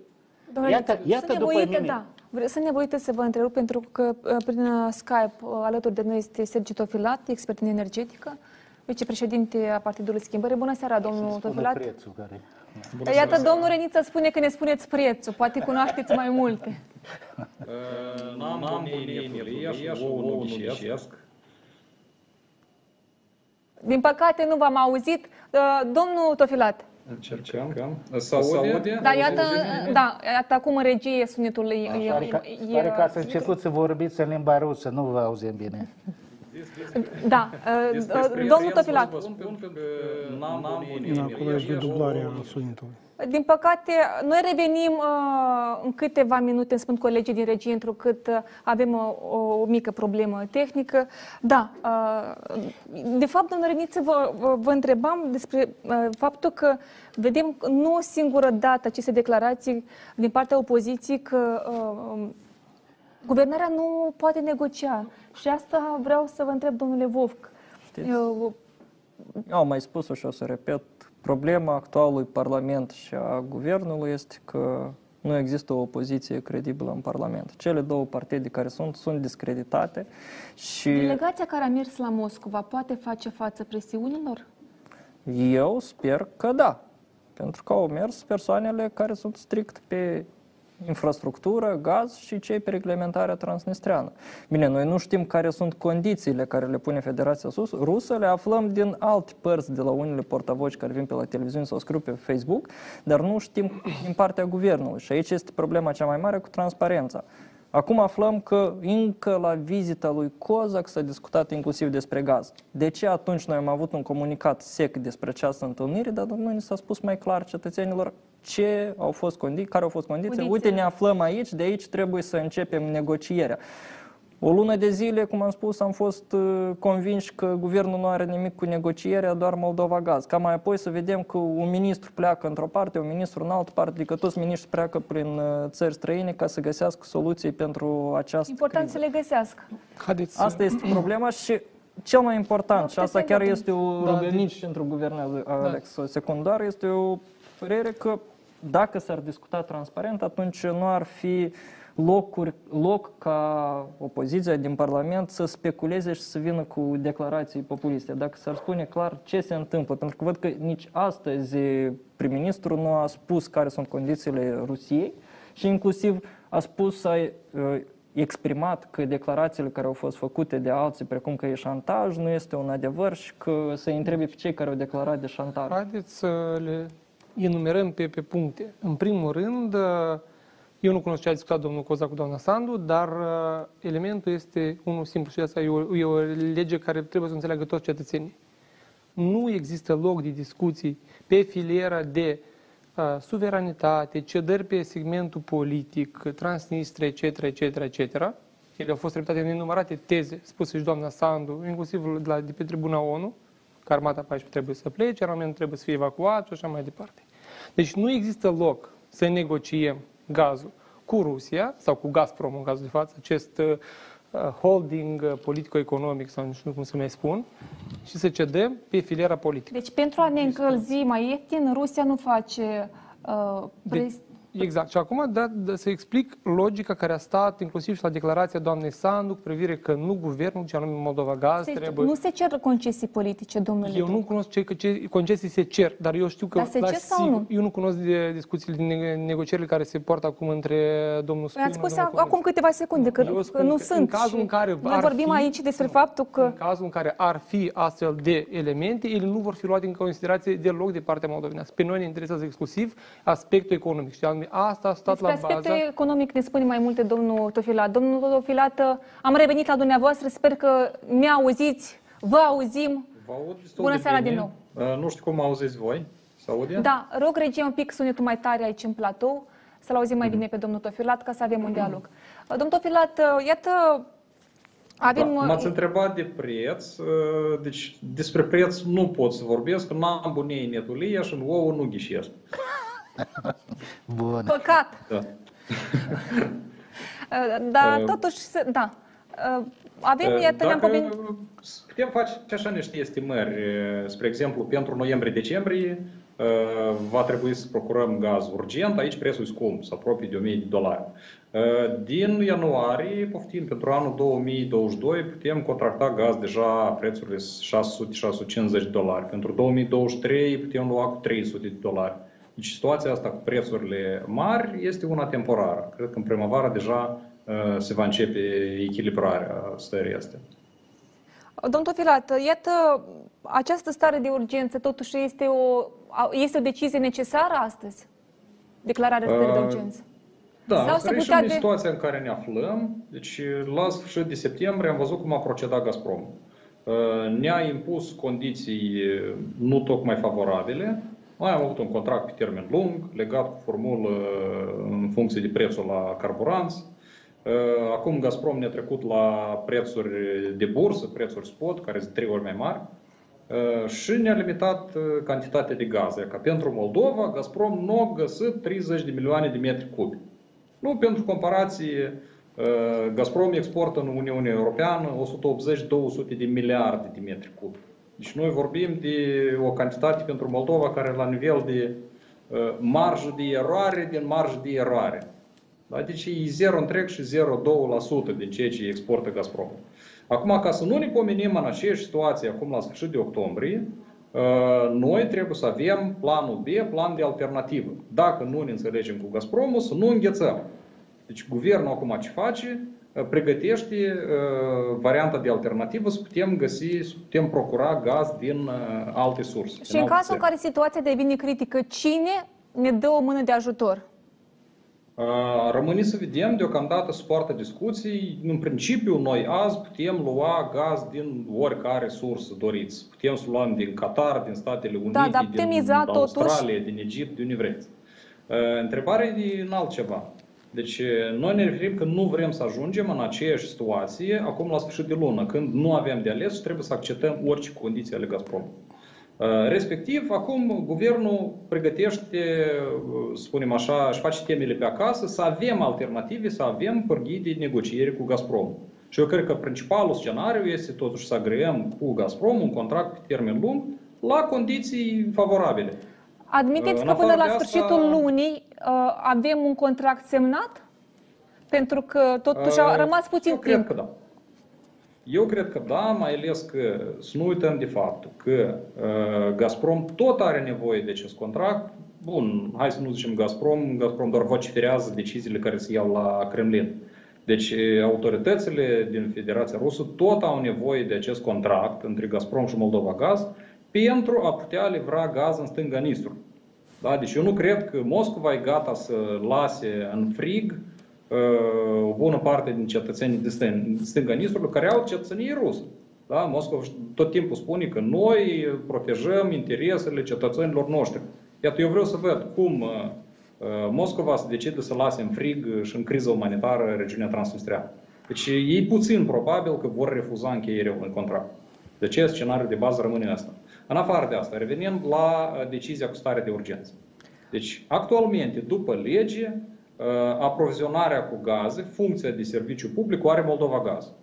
Domnule, iată, iată după mine. Da. Sunt nevoită să vă întrerup pentru că uh, prin uh, Skype uh, alături de noi este Sergi Tofilat, expert în energetică, vicepreședinte a Partidului Schimbării. Bună seara, domnul Tofilat. Prețul care... Bună Iată, seara. domnul Reniță spune că ne spuneți prețul, poate cunoașteți mai multe. N-am Din păcate nu v-am auzit. Domnul Tofilat, Încercăm. Să aude? Da, iată, da, iată acum în regie sunetul e... Pare ca, e, pare ca să început să vorbiți în limba rusă, nu vă auzim bine. Da, domnul Tofilat. Acolo e de dublarea sunetului. Din păcate, noi revenim uh, în câteva minute, îmi spun colegii din regie, întrucât uh, avem o, o, o mică problemă tehnică. Da, uh, de fapt, domnule Reniță, vă, vă, vă întrebam despre uh, faptul că vedem nu o singură dată aceste declarații din partea opoziției că uh, guvernarea nu poate negocia. Și asta vreau să vă întreb, domnule Vovc. Știți? Eu, eu am mai spus-o și o să repet Problema actualului Parlament și a Guvernului este că nu există o opoziție credibilă în Parlament. Cele două partide care sunt, sunt discreditate și... Delegația care a mers la Moscova poate face față presiunilor? Eu sper că da. Pentru că au mers persoanele care sunt strict pe infrastructură, gaz și cei pe reglementarea transnistreană. Bine, noi nu știm care sunt condițiile care le pune Federația Rusă, le aflăm din alte părți de la unele portavoci care vin pe la televiziune sau scriu pe Facebook, dar nu știm din partea guvernului. Și aici este problema cea mai mare cu transparența. Acum aflăm că încă la vizita lui Cozac s-a discutat inclusiv despre gaz. De ce atunci noi am avut un comunicat sec despre această întâlnire, dar nu ni s-a spus mai clar cetățenilor ce au fost condiții, care au fost condiții. Condițiile. Uite, ne aflăm aici, de aici trebuie să începem negocierea. O lună de zile, cum am spus, am fost uh, convinși că guvernul nu are nimic cu negocierea, doar Moldova Gaz. Ca mai apoi să vedem că un ministru pleacă într-o parte, un ministru în altă parte, adică toți miniștrii pleacă prin uh, țări străine ca să găsească soluții pentru această Important criză. să le găsească. Haideți Asta este problema și cel mai important, și asta chiar este o Da, rugăminte deci- pentru guvernul lui Alex Secundar, este o părere că dacă s-ar discuta transparent, atunci nu ar fi locuri, loc ca opoziția din Parlament să speculeze și să vină cu declarații populiste. Dacă s-ar spune clar ce se întâmplă, pentru că văd că nici astăzi prim-ministru nu a spus care sunt condițiile Rusiei și inclusiv a spus, a uh, exprimat că declarațiile care au fost făcute de alții, precum că e șantaj, nu este un adevăr și că să întrebe pe cei care au declarat de șantaj. Haideți să le enumerăm pe, pe puncte. În primul rând, eu nu cunosc ce a discutat domnul Coza cu doamna Sandu, dar uh, elementul este unul simplu și asta e o, e o lege care trebuie să înțeleagă toți cetățenii. Nu există loc de discuții pe filiera de uh, suveranitate, cedări pe segmentul politic, Transnistria, etc., etc., etc. Ele au fost repetate în nenumărate teze spuse și doamna Sandu, inclusiv de, la, de pe tribuna ONU, că armata 14 trebuie să plece, armamentul trebuie să fie evacuat și așa mai departe. Deci nu există loc să negociem gazul cu Rusia sau cu Gazprom în cazul de față, acest uh, holding uh, politico-economic sau nu știu cum să mai spun, și să cedăm pe filiera politică. Deci pentru a ne încălzi mai ieftin, Rusia nu face uh, pres- Exact. Și acum da, da, să explic logica care a stat inclusiv și la declarația doamnei Sandu cu privire că nu guvernul, ci anume Moldova Gaz, se, trebuie... nu se cer concesii politice, domnule. Eu nu cunosc ce, ce concesii se cer, dar eu știu că Dar se la cer sau sigur- nu? eu nu cunosc de discuțiile din nego- negocierile care se poartă acum între domnul Păi Spilman, ați spus domnul ac- acum câteva secunde că, Eu că spun nu că sunt. în cazul și în care Noi ar vorbim fi- aici despre faptul că În cazul în care ar fi astfel de elemente, ele nu vor fi luate în considerație deloc de partea moldovenească. Pe noi ne interesează exclusiv aspectul economic și anume asta a stat despre la aspectul baza economic ne spune mai multe domnul Tofilat. Domnul Tofilat, am revenit la dumneavoastră, sper că ne auziți, vă auzim. Vă aud destul Bună de seara bine. din nou. Uh, Nu știu cum auziți voi. Se aude? Da, rog regie un pic sunetul mai tare aici în platou, să-l auzim mai bine pe domnul Tofilat, ca să avem un dialog. Domnul Tofilat, iată, avem... Da, m-ați întrebat de preț, uh, deci despre preț nu pot să vorbesc, că n-am bunei netulie și în ouă nu ghișesc. Bun. Păcat! Da. Dar Uh, totuși, se- da, Uh, avem, Uh, iată, ne-am Dacă convenit... putem face așa niște estimări, uh, spre exemplu, pentru noiembrie-decembrie uh, va trebui să procurăm gaz urgent, aici prețul e scump, se apropie de 1000 de dolari. Uh, Din ianuarie, poftim, pentru anul 2022 putem contracta gaz deja prețurile 600-650 de dolari. Pentru 2023 putem lua cu 300 de dolari. Deci situația asta cu prețurile mari este una temporară. Cred că în primăvară deja uh, se va începe echilibrarea stării astea. Domnul Tofilat, iată, această stare de urgență totuși este o, este o decizie necesară astăzi? Declararea stării de Uh, urgență. Da, Sau Sau se să putea din de- situația în care ne aflăm. Deci, la sfârșit de septembrie am văzut cum a procedat Gazprom. Uh, Ne-a impus condiții uh, nu tocmai favorabile. Mai am avut un contract pe termen lung, legat cu formulă uh, în funcție de prețul la carburanți. Uh, Acum Gazprom ne-a trecut la prețuri de bursă, prețuri spot, care sunt trei ori mai mari. Uh, și ne-a limitat uh, cantitatea de gaze. Ca pentru Moldova, Gazprom nu a găsit 30 de milioane de metri cubi. Nu, pentru comparație, uh, Gazprom exportă în Uniunea Europeană 180-200 de miliarde de metri cubi. Deci noi vorbim de o cantitate pentru Moldova care la nivel de uh, marjă de eroare din marjă de eroare. Da? Deci e 0 întreg și 0,2% din ceea ce exportă Gazprom. Acum, ca să nu ne pomenim în aceeași situație acum la sfârșit de octombrie, uh, noi trebuie să avem planul B, plan de alternativă. Dacă nu ne înțelegem cu Gazpromul, să nu înghețăm. Deci guvernul acum ce face? Uh, Pregătește uh, varianta de alternativă să putem găsi, să putem procura gaz din uh, alte surse. Și din în alte cazul în țări. care situația devine critică, cine ne dă o mână de ajutor? Rămâne să vedem, deocamdată se poartă discuții. În principiu, noi azi putem lua gaz din oricare sursă doriți. Putem să luăm din Qatar, din Statele Unite, da, dar din Australia, totuși... din Egipt, de unde vreți. Întrebarea e în altceva. Deci noi ne referim că nu vrem să ajungem în aceeași situație acum la sfârșit de lună, când nu avem de ales și trebuie să acceptăm orice condiții ale Gazprom. Respectiv, acum guvernul pregătește, spunem așa, își face temele pe acasă, să avem alternative, să avem pârghii de negociere cu Gazprom. Și eu cred că principalul scenariu este totuși să agreăm cu Gazprom un contract pe termen lung la condiții favorabile. Admiteți că până la sfârșitul asta... lunii avem un contract semnat? Pentru că totuși a rămas puțin eu timp. Cred că da. Eu cred că da, mai ales că să nu uităm de faptul că uh, Gazprom tot are nevoie de acest contract. Bun, hai să nu zicem Gazprom, Gazprom doar vociferează deciziile care se iau la Kremlin. Deci autoritățile din Federația Rusă tot au nevoie de acest contract între Gazprom și Moldova Gaz pentru a putea livra gaz în stânga Nistru. Da? Deci eu nu cred că Moscova e gata să lase în frig o bună parte din cetățenii din stânga Nistrului care au cetățenie rusă. Da? Moscova tot timpul spune că noi protejăm interesele cetățenilor noștri. Iată, eu vreau să văd cum Moscova se decide să lase în frig și în criză umanitară regiunea Transnistria. Deci e puțin probabil că vor refuza încheierea unui contract. De ce scenariul de bază rămâne asta? În afară de asta, revenind la decizia cu stare de urgență. Deci, actualmente, după lege, aprovizionarea cu gaze, funcția de serviciu public, o are Moldova Gaz.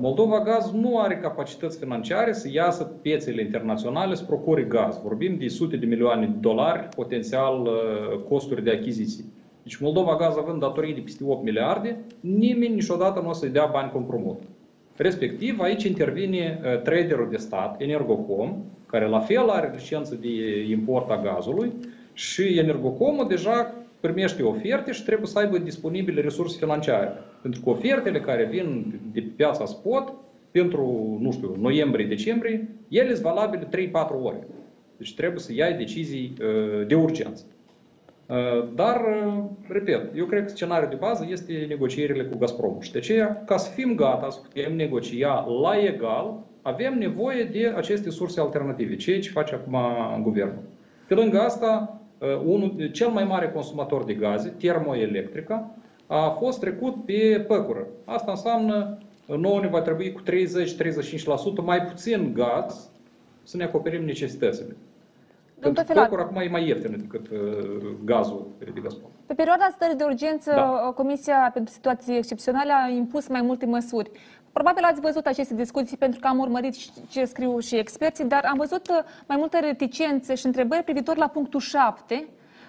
Moldova Gaz nu are capacități financiare să iasă piețele internaționale să procure gaz. Vorbim de sute de milioane de dolari potențial costuri de achiziții. Deci Moldova Gaz având datorii de peste 8 miliarde, nimeni niciodată nu o să-i dea bani compromut. Respectiv, aici intervine traderul de stat, Energocom, care la fel are licență de import a gazului și Energocomul deja primește oferte și trebuie să aibă disponibile resurse financiare. Pentru că ofertele care vin de pe piața spot, pentru, nu știu, noiembrie-decembrie, ele sunt valabile 3-4 ore. Deci trebuie să iai decizii de urgență. Dar, repet, eu cred că scenariul de bază este negocierile cu Gazprom. Și de aceea, ca să fim gata să putem negocia la egal, avem nevoie de aceste surse alternative, ceea ce face acum guvernul. Pe lângă asta, unul, cel mai mare consumator de gaze, termoelectrica, a fost trecut pe păcură. Asta înseamnă nouă ne va trebui cu 30-35% mai puțin gaz să ne acoperim necesitățile. Pentru că păcură acum e mai ieftin decât uh, gazul de Gazprom. Pe perioada stării de urgență, da. Comisia pentru situații excepționale a impus mai multe măsuri. Probabil ați văzut aceste discuții pentru că am urmărit ce scriu și experții, dar am văzut uh, mai multe reticențe și întrebări privitor la punctul 7,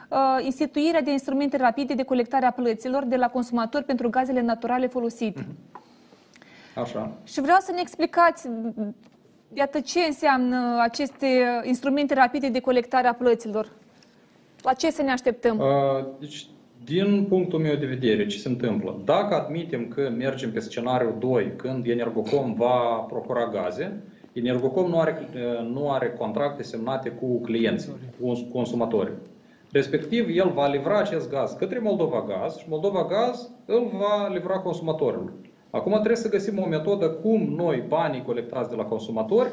uh, instituirea de instrumente rapide de colectare a plăților de la consumatori pentru gazele naturale folosite. Așa. Și vreau să ne explicați, iată, ce înseamnă aceste instrumente rapide de colectare a plăților. La ce să ne așteptăm? Uh, deci, din punctul meu de vedere, ce se întâmplă? Dacă admitem că mergem pe scenariul 2, când Energocom va procura gaze, Energocom nu are, nu are contracte semnate cu clienții, cu consumatorii. Respectiv, el va livra acest gaz către Moldova Gaz și Moldova Gaz îl va livra consumatorilor. Acum trebuie să găsim o metodă cum noi, banii colectați de la consumatori,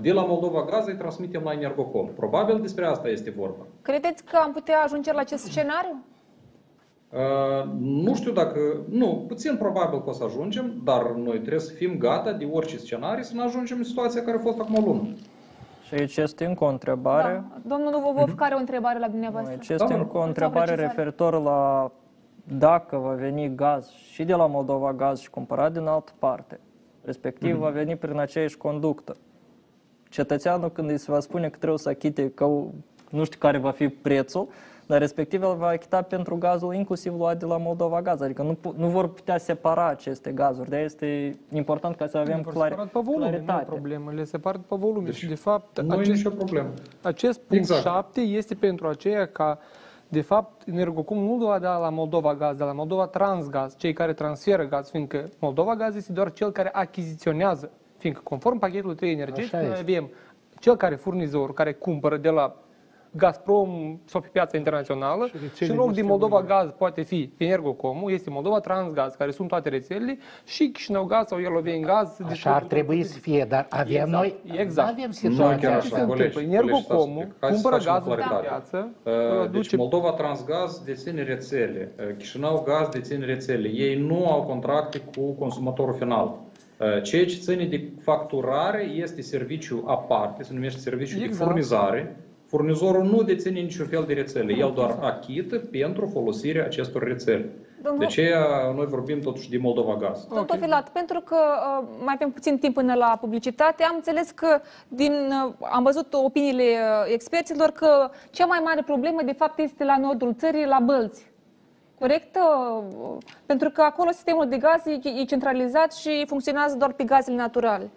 de la Moldova Gaz îi transmitem la Energocom. Probabil despre asta este vorba. Credeți că am putea ajunge la acest scenariu? Uh, nu știu dacă, nu, puțin probabil că o să ajungem, dar noi trebuie să fim gata de orice scenariu să ne ajungem în situația care a fost acum o lună. Și aici este încă o întrebare. Da. Domnul Vovov, mm-hmm. care o întrebare la dumneavoastră? Aici este încă o întrebare referitor la dacă va veni gaz și de la Moldova Gaz și cumpărat din altă parte, respectiv mm-hmm. va veni prin aceeași conductă. Cetățeanul când îi se va spune că trebuie să achite, că nu știu care va fi prețul, dar respectiv el va achita pentru gazul inclusiv luat de la Moldova Gaz. Adică nu, nu vor putea separa aceste gazuri. De este important ca să avem clar, pe volume, claritate. Nu problemă, le separă pe volume deci, și de fapt nu acest, e nicio problemă. acest punct exact. 7 este pentru aceea ca de fapt, Energocom nu va da la Moldova Gaz, dar la Moldova Transgaz, cei care transferă gaz, fiindcă Moldova Gaz este doar cel care achiziționează, fiindcă conform pachetului 3 energetic, noi avem cel care furnizor, care cumpără de la Gazprom sau pe piața internațională și, și în loc din Moldova Gaz poate fi Energocom, este Moldova Transgaz, care sunt toate rețelele, și Chișinău Gaz sau Ieloveni Gaz. Așa ar trebui să fie, dar avem exact, noi, exact. avem situația Ce se întâmplă? Energocomul cumpără gazul pe piață. Uh, deci Moldova Transgaz deține rețele, uh, Chișinău Gaz deține rețele. Ei nu au contracte cu consumatorul final. Uh, ceea ce ține de facturare este serviciu aparte, se numește serviciu exact. de furnizare. Furnizorul nu deține niciun fel de rețele, el doar achită pentru folosirea acestor rețele. Domnul... De aceea noi vorbim totuși de Moldova Gaz. Domnul okay. Filat, pentru că uh, mai avem puțin timp până la publicitate, am înțeles că din, uh, am văzut opiniile uh, experților că cea mai mare problemă de fapt este la nordul țării, la Bălți corectă? Pentru că acolo sistemul de gaz e centralizat și funcționează doar pe gazele naturale.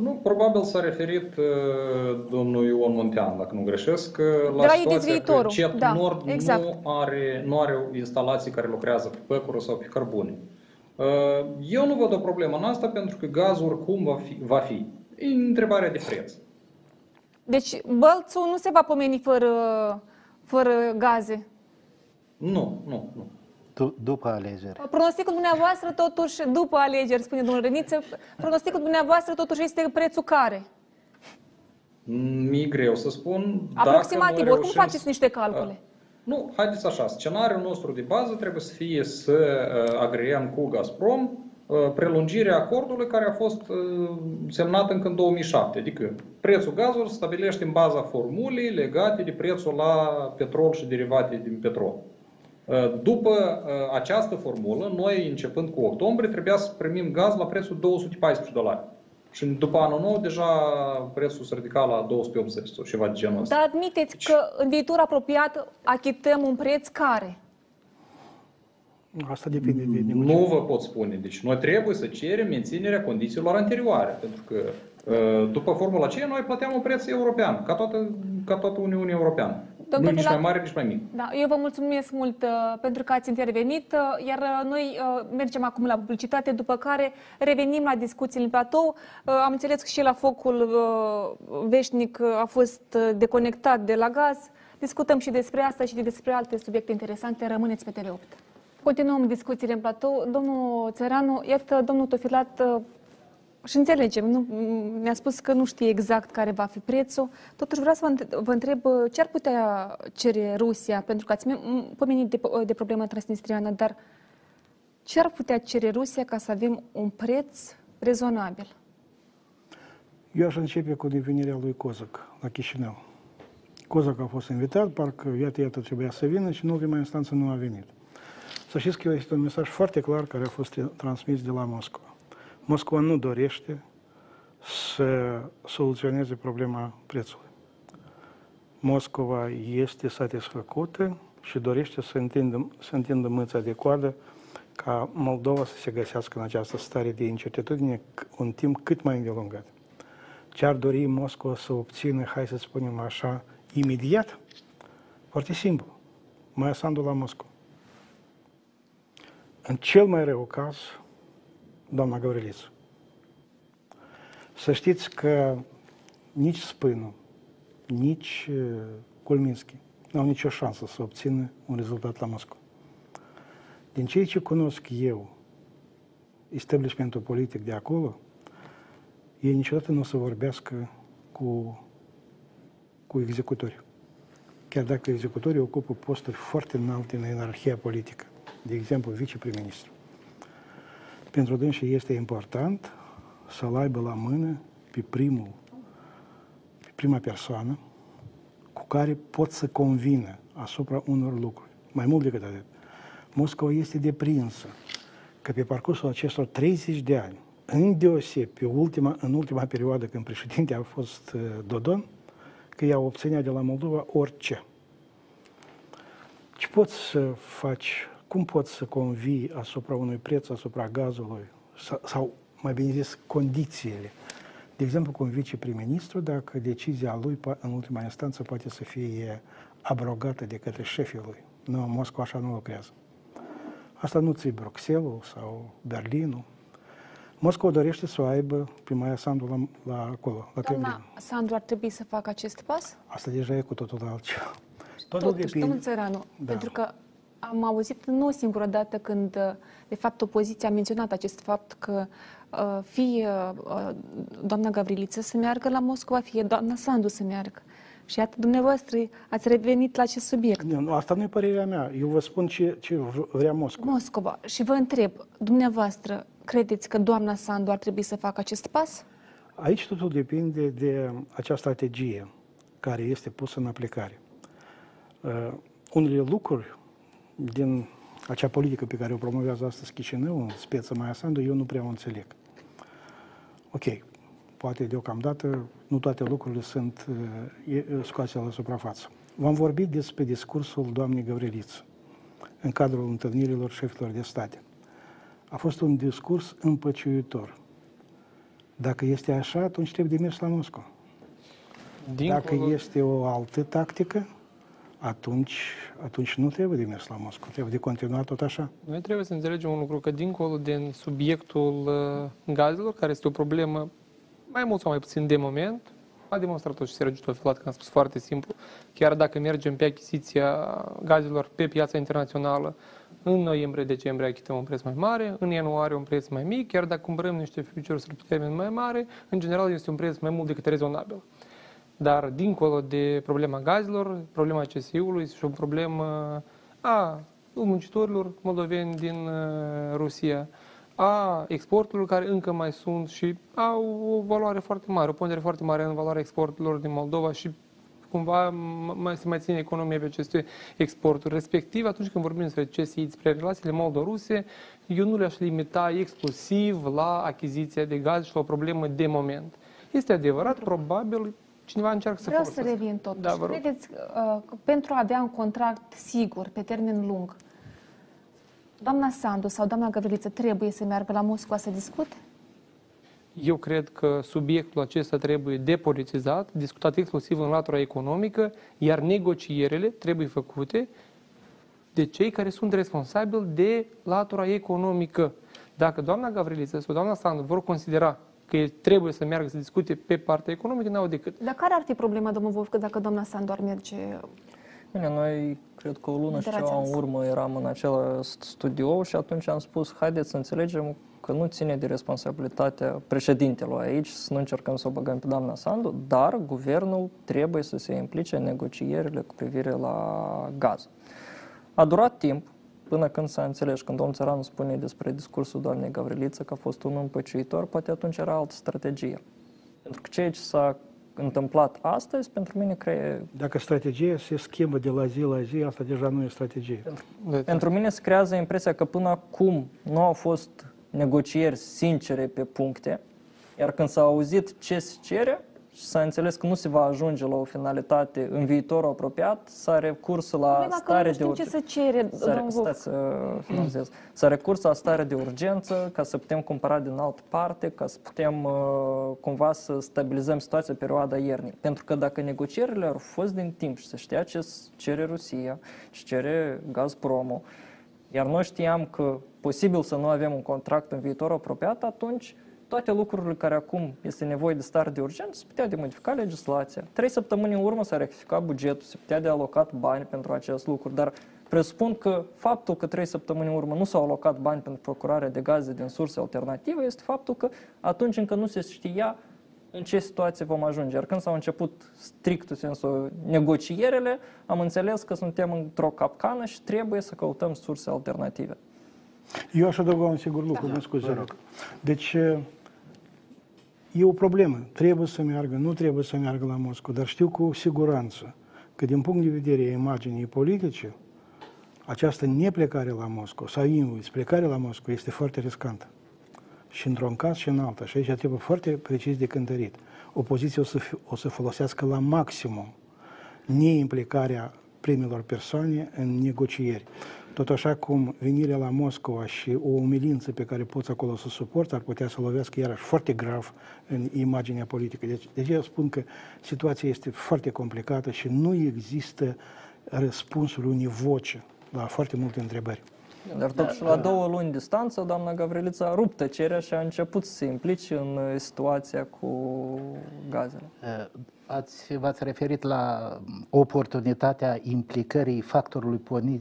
Nu, probabil s-a referit uh, domnul Ion Muntean, dacă nu greșesc, la, la situația că CET da, Nord exact. nu, are, nu are instalații care lucrează pe păcură sau pe cărbune. Uh, eu nu văd o problemă în asta pentru că gazul oricum va fi. Va fi. E întrebarea de preț. Deci Bălțul nu se va pomeni fără, fără gaze? Nu, nu, nu. După alegeri. Pronosticul dumneavoastră totuși, după alegeri, spune domnul Reniță, pronosticul dumneavoastră totuși este prețul care? Mi-e greu să spun. Aproximativ, oricum reușim... faceți niște calcule. Nu, haideți așa, scenariul nostru de bază trebuie să fie să uh, agreăm cu Gazprom uh, prelungirea acordului care a fost uh, semnat încă în 2007. Adică prețul gazului stabilește în baza formulei legate de prețul la petrol și derivate din petrol. Uh, după uh, această formulă, noi, începând cu octombrie, trebuia să primim gaz la prețul 214 dolari. Și după anul nou, deja prețul se ridica la 280 sau ceva de genul ăsta. Dar admiteți deci... că în viitor apropiat achităm un preț care? Asta depinde de Nu vă pot spune. Deci noi trebuie să cerem menținerea condițiilor anterioare. Pentru că uh, după formula aceea noi plăteam un preț european, ca toată, ca toată Uniunea Europeană. Domnul nu nici mai mare, nici mai mic. Da, eu vă mulțumesc mult uh, pentru că ați intervenit, uh, iar uh, noi uh, mergem acum la publicitate, după care revenim la discuții în platou. Uh, am înțeles că și la focul uh, veșnic uh, a fost uh, deconectat de la gaz. Discutăm și despre asta și despre alte subiecte interesante. Rămâneți pe TV8. Continuăm discuțiile în platou. Domnul Țăranu, iată, domnul Tofilat uh, și înțelegem, nu, ne-a spus că nu știe exact care va fi prețul. Totuși vreau să vă întreb ce ar putea cere Rusia, pentru că ați pomenit de, de problema transnistriană, dar ce ar putea cere Rusia ca să avem un preț rezonabil? Eu aș începe cu devenirea lui Cozac la Chișinău. Cozac a fost invitat, parcă iată, iată trebuia să vină și în ultima instanță nu a venit. Să știți că este un mesaj foarte clar care a fost transmis de la Moscova. Moscova nu dorește să soluționeze problema prețului. Moscova este satisfăcută și dorește să întindă, să întindă mâța de coadă ca Moldova să se găsească în această stare de incertitudine un timp cât mai îndelungat. Ce ar dori Moscova să obțină, hai să spunem așa, imediat? Foarte simplu. Mai asandul la Moscova. În cel mai rău caz, doamna Gavriliță. Să știți că nici Spânu, nici Colminski nu au nicio șansă să obțină un rezultat la Moscova. Din ceea ce cunosc eu, establishmentul politic de acolo, ei niciodată nu o să vorbească cu, cu executori. Chiar dacă executorii ocupă posturi foarte înalte în ierarhia politică, de exemplu, viceprim-ministru. Pentru dânsii este important să-l aibă la mână pe primul, pe prima persoană cu care pot să convină asupra unor lucruri. Mai mult decât atât. Moscova este deprinsă că pe parcursul acestor 30 de ani, în deoseb, pe ultima, în ultima perioadă când președinte a fost uh, Dodon, că ea obținea de la Moldova orice. Ce poți să faci cum poți să convii asupra unui preț, asupra gazului, sau, sau mai bine zis, condițiile. De exemplu, cu un viceprim-ministru, dacă decizia lui în ultima instanță poate să fie abrogată de către șefii lui. Nu, Moscova așa nu lucrează. Asta nu ți Bruxelles sau Berlinul. Moscova dorește să o aibă pe Maia Sandu la, la acolo, la Kremlin. Doamna Sandu ar trebui să facă acest pas? Asta deja e cu totul altceva. Totul Totuși, depinde- domnul Țăranu, Da. pentru că am auzit nu o singură dată când, de fapt, opoziția a menționat acest fapt că uh, fie uh, doamna Gavriliță să meargă la Moscova, fie doamna Sandu să meargă. Și iată, dumneavoastră ați revenit la acest subiect. Nu, nu, asta nu e părerea mea. Eu vă spun ce, ce v- vrea Moscova. Moscova. Și vă întreb, dumneavoastră, credeți că doamna Sandu ar trebui să facă acest pas? Aici totul depinde de acea strategie care este pusă în aplicare. Uh, unele lucruri din acea politică pe care o promovează astăzi Chișinău, în speță Maia Sandu, eu nu prea o înțeleg. Ok, poate deocamdată nu toate lucrurile sunt uh, e- scoase la suprafață. V-am vorbit despre discursul doamnei Gavriliță în cadrul întâlnirilor șefilor de state. A fost un discurs împăciuitor. Dacă este așa, atunci trebuie de mers la Moscova. Dincolo- Dacă este o altă tactică, atunci, atunci nu trebuie de mers la Moscova, trebuie de continuat tot așa. Noi trebuie să înțelegem un lucru, că dincolo din subiectul uh, gazelor, care este o problemă mai mult sau mai puțin de moment, a demonstrat-o și Sergiu Tofilat, că am spus foarte simplu, chiar dacă mergem pe achiziția gazelor pe piața internațională, în noiembrie-decembrie achităm un preț mai mare, în ianuarie un preț mai mic, chiar dacă cumpărăm niște futures pe termen mai mare, în general este un preț mai mult decât rezonabil. Dar dincolo de problema gazelor, problema CSI-ului este și o problemă a muncitorilor moldoveni din uh, Rusia, a exporturilor care încă mai sunt și au o valoare foarte mare, o pondere foarte mare în valoarea exporturilor din Moldova și cumva m- mai, se mai ține economia pe aceste exporturi. Respectiv, atunci când vorbim despre CSI, despre relațiile moldo-ruse, eu nu le-aș limita exclusiv la achiziția de gaz și la o problemă de moment. Este adevărat, probabil cineva încearcă să Vreau să forțeze. revin totuși. Da, vă rog. Credeți uh, că pentru a avea un contract sigur, pe termen lung, doamna Sandu sau doamna Gavriliță trebuie să meargă la Moscova să discute? Eu cred că subiectul acesta trebuie depolitizat, discutat exclusiv în latura economică, iar negocierile trebuie făcute de cei care sunt responsabili de latura economică. Dacă doamna Gavriliță sau doamna Sandu vor considera că ei trebuie să meargă să discute pe partea economică, n-au decât. Dar care ar fi problema, domnul Vovcă, dacă doamna Sandu ar merge? Bine, noi cred că o lună și Interația ceva în asta. urmă eram în acel studio și atunci am spus, haideți să înțelegem că nu ține de responsabilitatea președintelui aici, să nu încercăm să o băgăm pe doamna Sandu, dar guvernul trebuie să se implice în negocierile cu privire la gaz. A durat timp până când s-a înțeles, când domnul Țăranu spune despre discursul doamnei Gavriliță că a fost un împăciuitor, poate atunci era altă strategie. Pentru că ceea ce s-a întâmplat astăzi, pentru mine cre- Dacă strategia se schimbă de la zi la zi, asta deja nu e strategie. Pentru mine se creează impresia că până acum nu au fost negocieri sincere pe puncte, iar când s-a auzit ce se cere și s-a înțeles că nu se va ajunge la o finalitate în viitorul apropiat, s-a recurs la Problema că nu stare de știm ce urgență. să cere, S-a, domnul Vovcă. stați să finalizez. S-a recurs la stare de urgență ca să putem cumpăra din altă parte, ca să putem uh, cumva să stabilizăm situația pe perioada iernii. Pentru că dacă negocierile au fost din timp și se știa ce s- cere Rusia, ce cere Gazpromul, iar noi știam că posibil să nu avem un contract în viitor apropiat, atunci toate lucrurile care acum este nevoie de stare de urgență se putea de modifica legislația. Trei săptămâni în urmă s-a rectificat bugetul, se putea de alocat bani pentru acest lucru, dar presupun că faptul că trei săptămâni în urmă nu s-au alocat bani pentru procurarea de gaze din surse alternative este faptul că atunci încă nu se știa în ce situație vom ajunge. Iar când s-au început strict în sensul negocierele, am înțeles că suntem într-o capcană și trebuie să căutăm surse alternative. Eu aș adăuga un singur lucru, mă scuze, rog. Deci, e o problemă. Trebuie să meargă, nu trebuie să meargă la Moscova, dar știu cu siguranță că din punct de vedere a imaginii politice, această neplecare la Moscova sau invers, plecare la Moscova este foarte riscantă. Și într-un caz și în alta. Și aici trebuie foarte precis de cântărit. Opoziția o să, fi- o să folosească la maximum neimplicarea primilor persoane în negocieri. Tot așa cum venirea la Moscova și o umilință pe care poți acolo să suporți ar putea să lovească iarăși foarte grav în imaginea politică. Deci, de aceea spun că situația este foarte complicată și nu există răspunsuri univoce la foarte multe întrebări. Dar totuși, la două luni distanță, doamna Gavrilița a rupt tăcerea și a început să se implice în uh, situația cu gazele. Uh, ați, v-ați referit la oportunitatea implicării factorului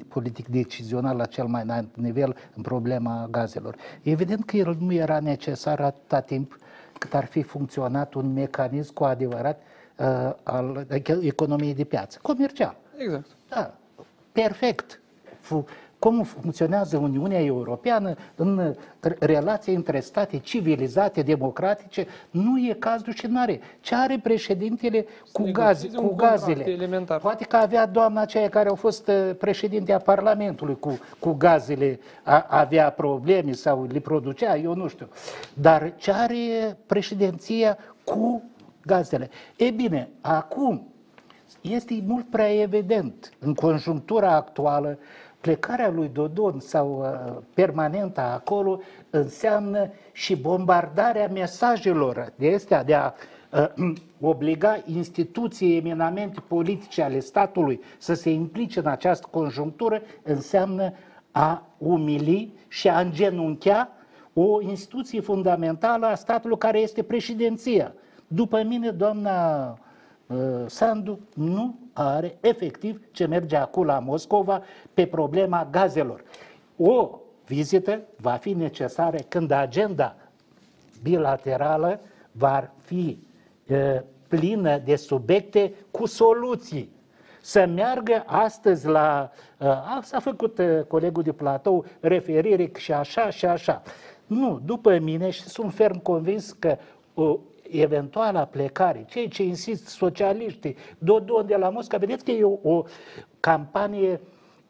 politic decizional la cel mai înalt nivel în problema gazelor. Evident că el nu era necesar atâta timp cât ar fi funcționat un mecanism cu adevărat uh, al economiei de piață, comercial. Exact. Da, perfect. Cum funcționează Uniunea Europeană în relații între state civilizate, democratice, nu e cazul și nu are. Ce are președintele cu, gaz, cu gazele? Elementar. Poate că avea doamna aceea care au fost uh, președinte a Parlamentului cu, cu gazele, a, avea probleme sau le producea, eu nu știu. Dar ce are președinția cu gazele? E bine, acum este mult prea evident în conjunctura actuală plecarea lui Dodon sau uh, permanentă acolo înseamnă și bombardarea mesajelor de astea, de a uh, obliga instituții eminamente politice ale statului să se implice în această conjunctură, înseamnă a umili și a îngenunchea o instituție fundamentală a statului care este președinția. După mine, doamna uh, Sandu nu are efectiv ce merge acum la Moscova pe problema gazelor. O vizită va fi necesară când agenda bilaterală va fi e, plină de subiecte cu soluții. Să meargă astăzi la... A, s-a făcut colegul de platou referire și așa și așa. Nu, după mine și sunt ferm convins că eventuala plecare, cei ce insist socialiștii, Dodon de la Mosca, vedeți că e o, o campanie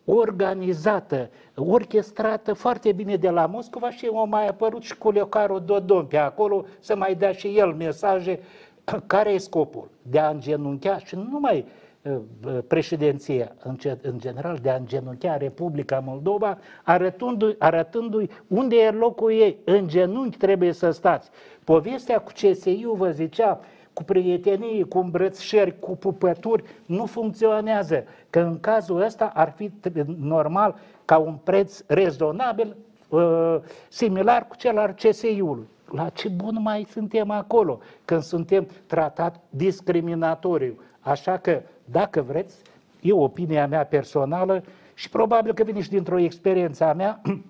organizată, orchestrată foarte bine de la Moscova și a mai apărut și cu Leocarul Dodon pe acolo să mai dea și el mesaje. Care e scopul? De a îngenunchea și nu numai uh, uh, președinția, în general, de a îngenunchea Republica Moldova, arătându-i, arătându-i unde e locul ei. În genunchi trebuie să stați. Povestea cu CSI-ul vă zicea, cu prietenie, cu îmbrățișări, cu pupături, nu funcționează. Că în cazul ăsta ar fi normal ca un preț rezonabil, uh, similar cu cel al CSI-ului. La ce bun mai suntem acolo când suntem tratat discriminatoriu? Așa că, dacă vreți, e opinia mea personală și probabil că vine și dintr-o experiență a mea,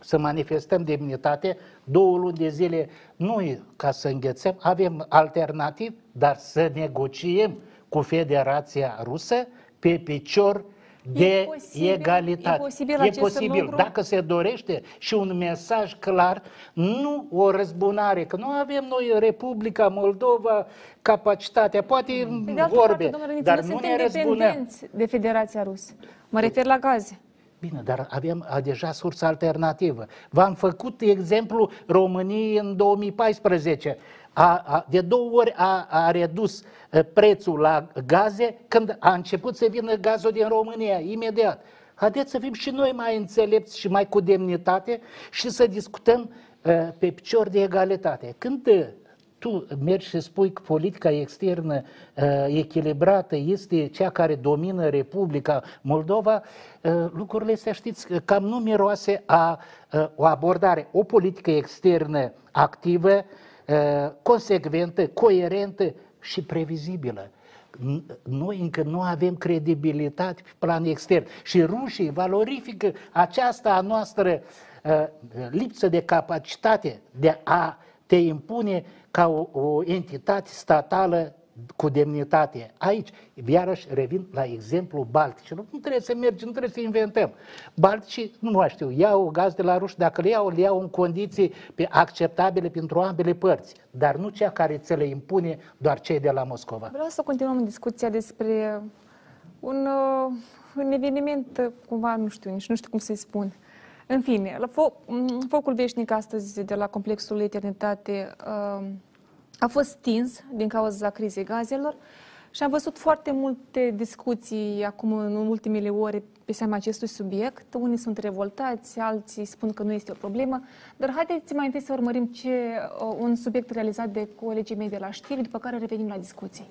să manifestăm demnitate, două luni de zile nu e ca să înghețăm, avem alternativ, dar să negociem cu Federația Rusă pe picior de e posibil, egalitate. E posibil, e posibil. Lucru? dacă se dorește și un mesaj clar, nu o răzbunare, că nu avem noi Republica Moldova capacitatea, poate de vorbe, parte, dar nu ne răzbunăm. de Federația Rusă. Mă refer la gaze. Bine, dar avem a, deja sursă alternativă. V-am făcut exemplu României în 2014. A, a, de două ori a, a redus a, prețul la gaze când a început să vină gazul din România, imediat. Haideți să fim și noi mai înțelepți și mai cu demnitate și să discutăm a, pe picior de egalitate. Când tu mergi și spui că politica externă uh, echilibrată este cea care domină Republica Moldova, uh, lucrurile astea știți cam nu miroase a uh, o abordare, o politică externă activă, uh, consecventă, coerentă și previzibilă noi încă nu avem credibilitate pe plan extern. Și rușii valorifică aceasta a noastră uh, lipsă de capacitate de a te impune ca o, o entitate statală cu demnitate. Aici, iarăși, revin la exemplu Balticilor. Nu trebuie să mergem, nu trebuie să inventăm. Balticii, nu mai știu, iau gaz de la ruși, dacă le iau, le iau în condiții acceptabile pentru ambele părți, dar nu cea care ți le impune doar cei de la Moscova. Vreau să continuăm discuția despre un, uh, un eveniment, cumva, nu știu, nici nu știu cum să-i spun. În fine, la fo- focul veșnic astăzi de la complexul Eternitate uh, a fost stins din cauza crizei gazelor și am văzut foarte multe discuții acum în ultimele ore pe seama acestui subiect. Unii sunt revoltați, alții spun că nu este o problemă, dar haideți mai întâi să urmărim ce, uh, un subiect realizat de colegii mei de la știri, după care revenim la discuții.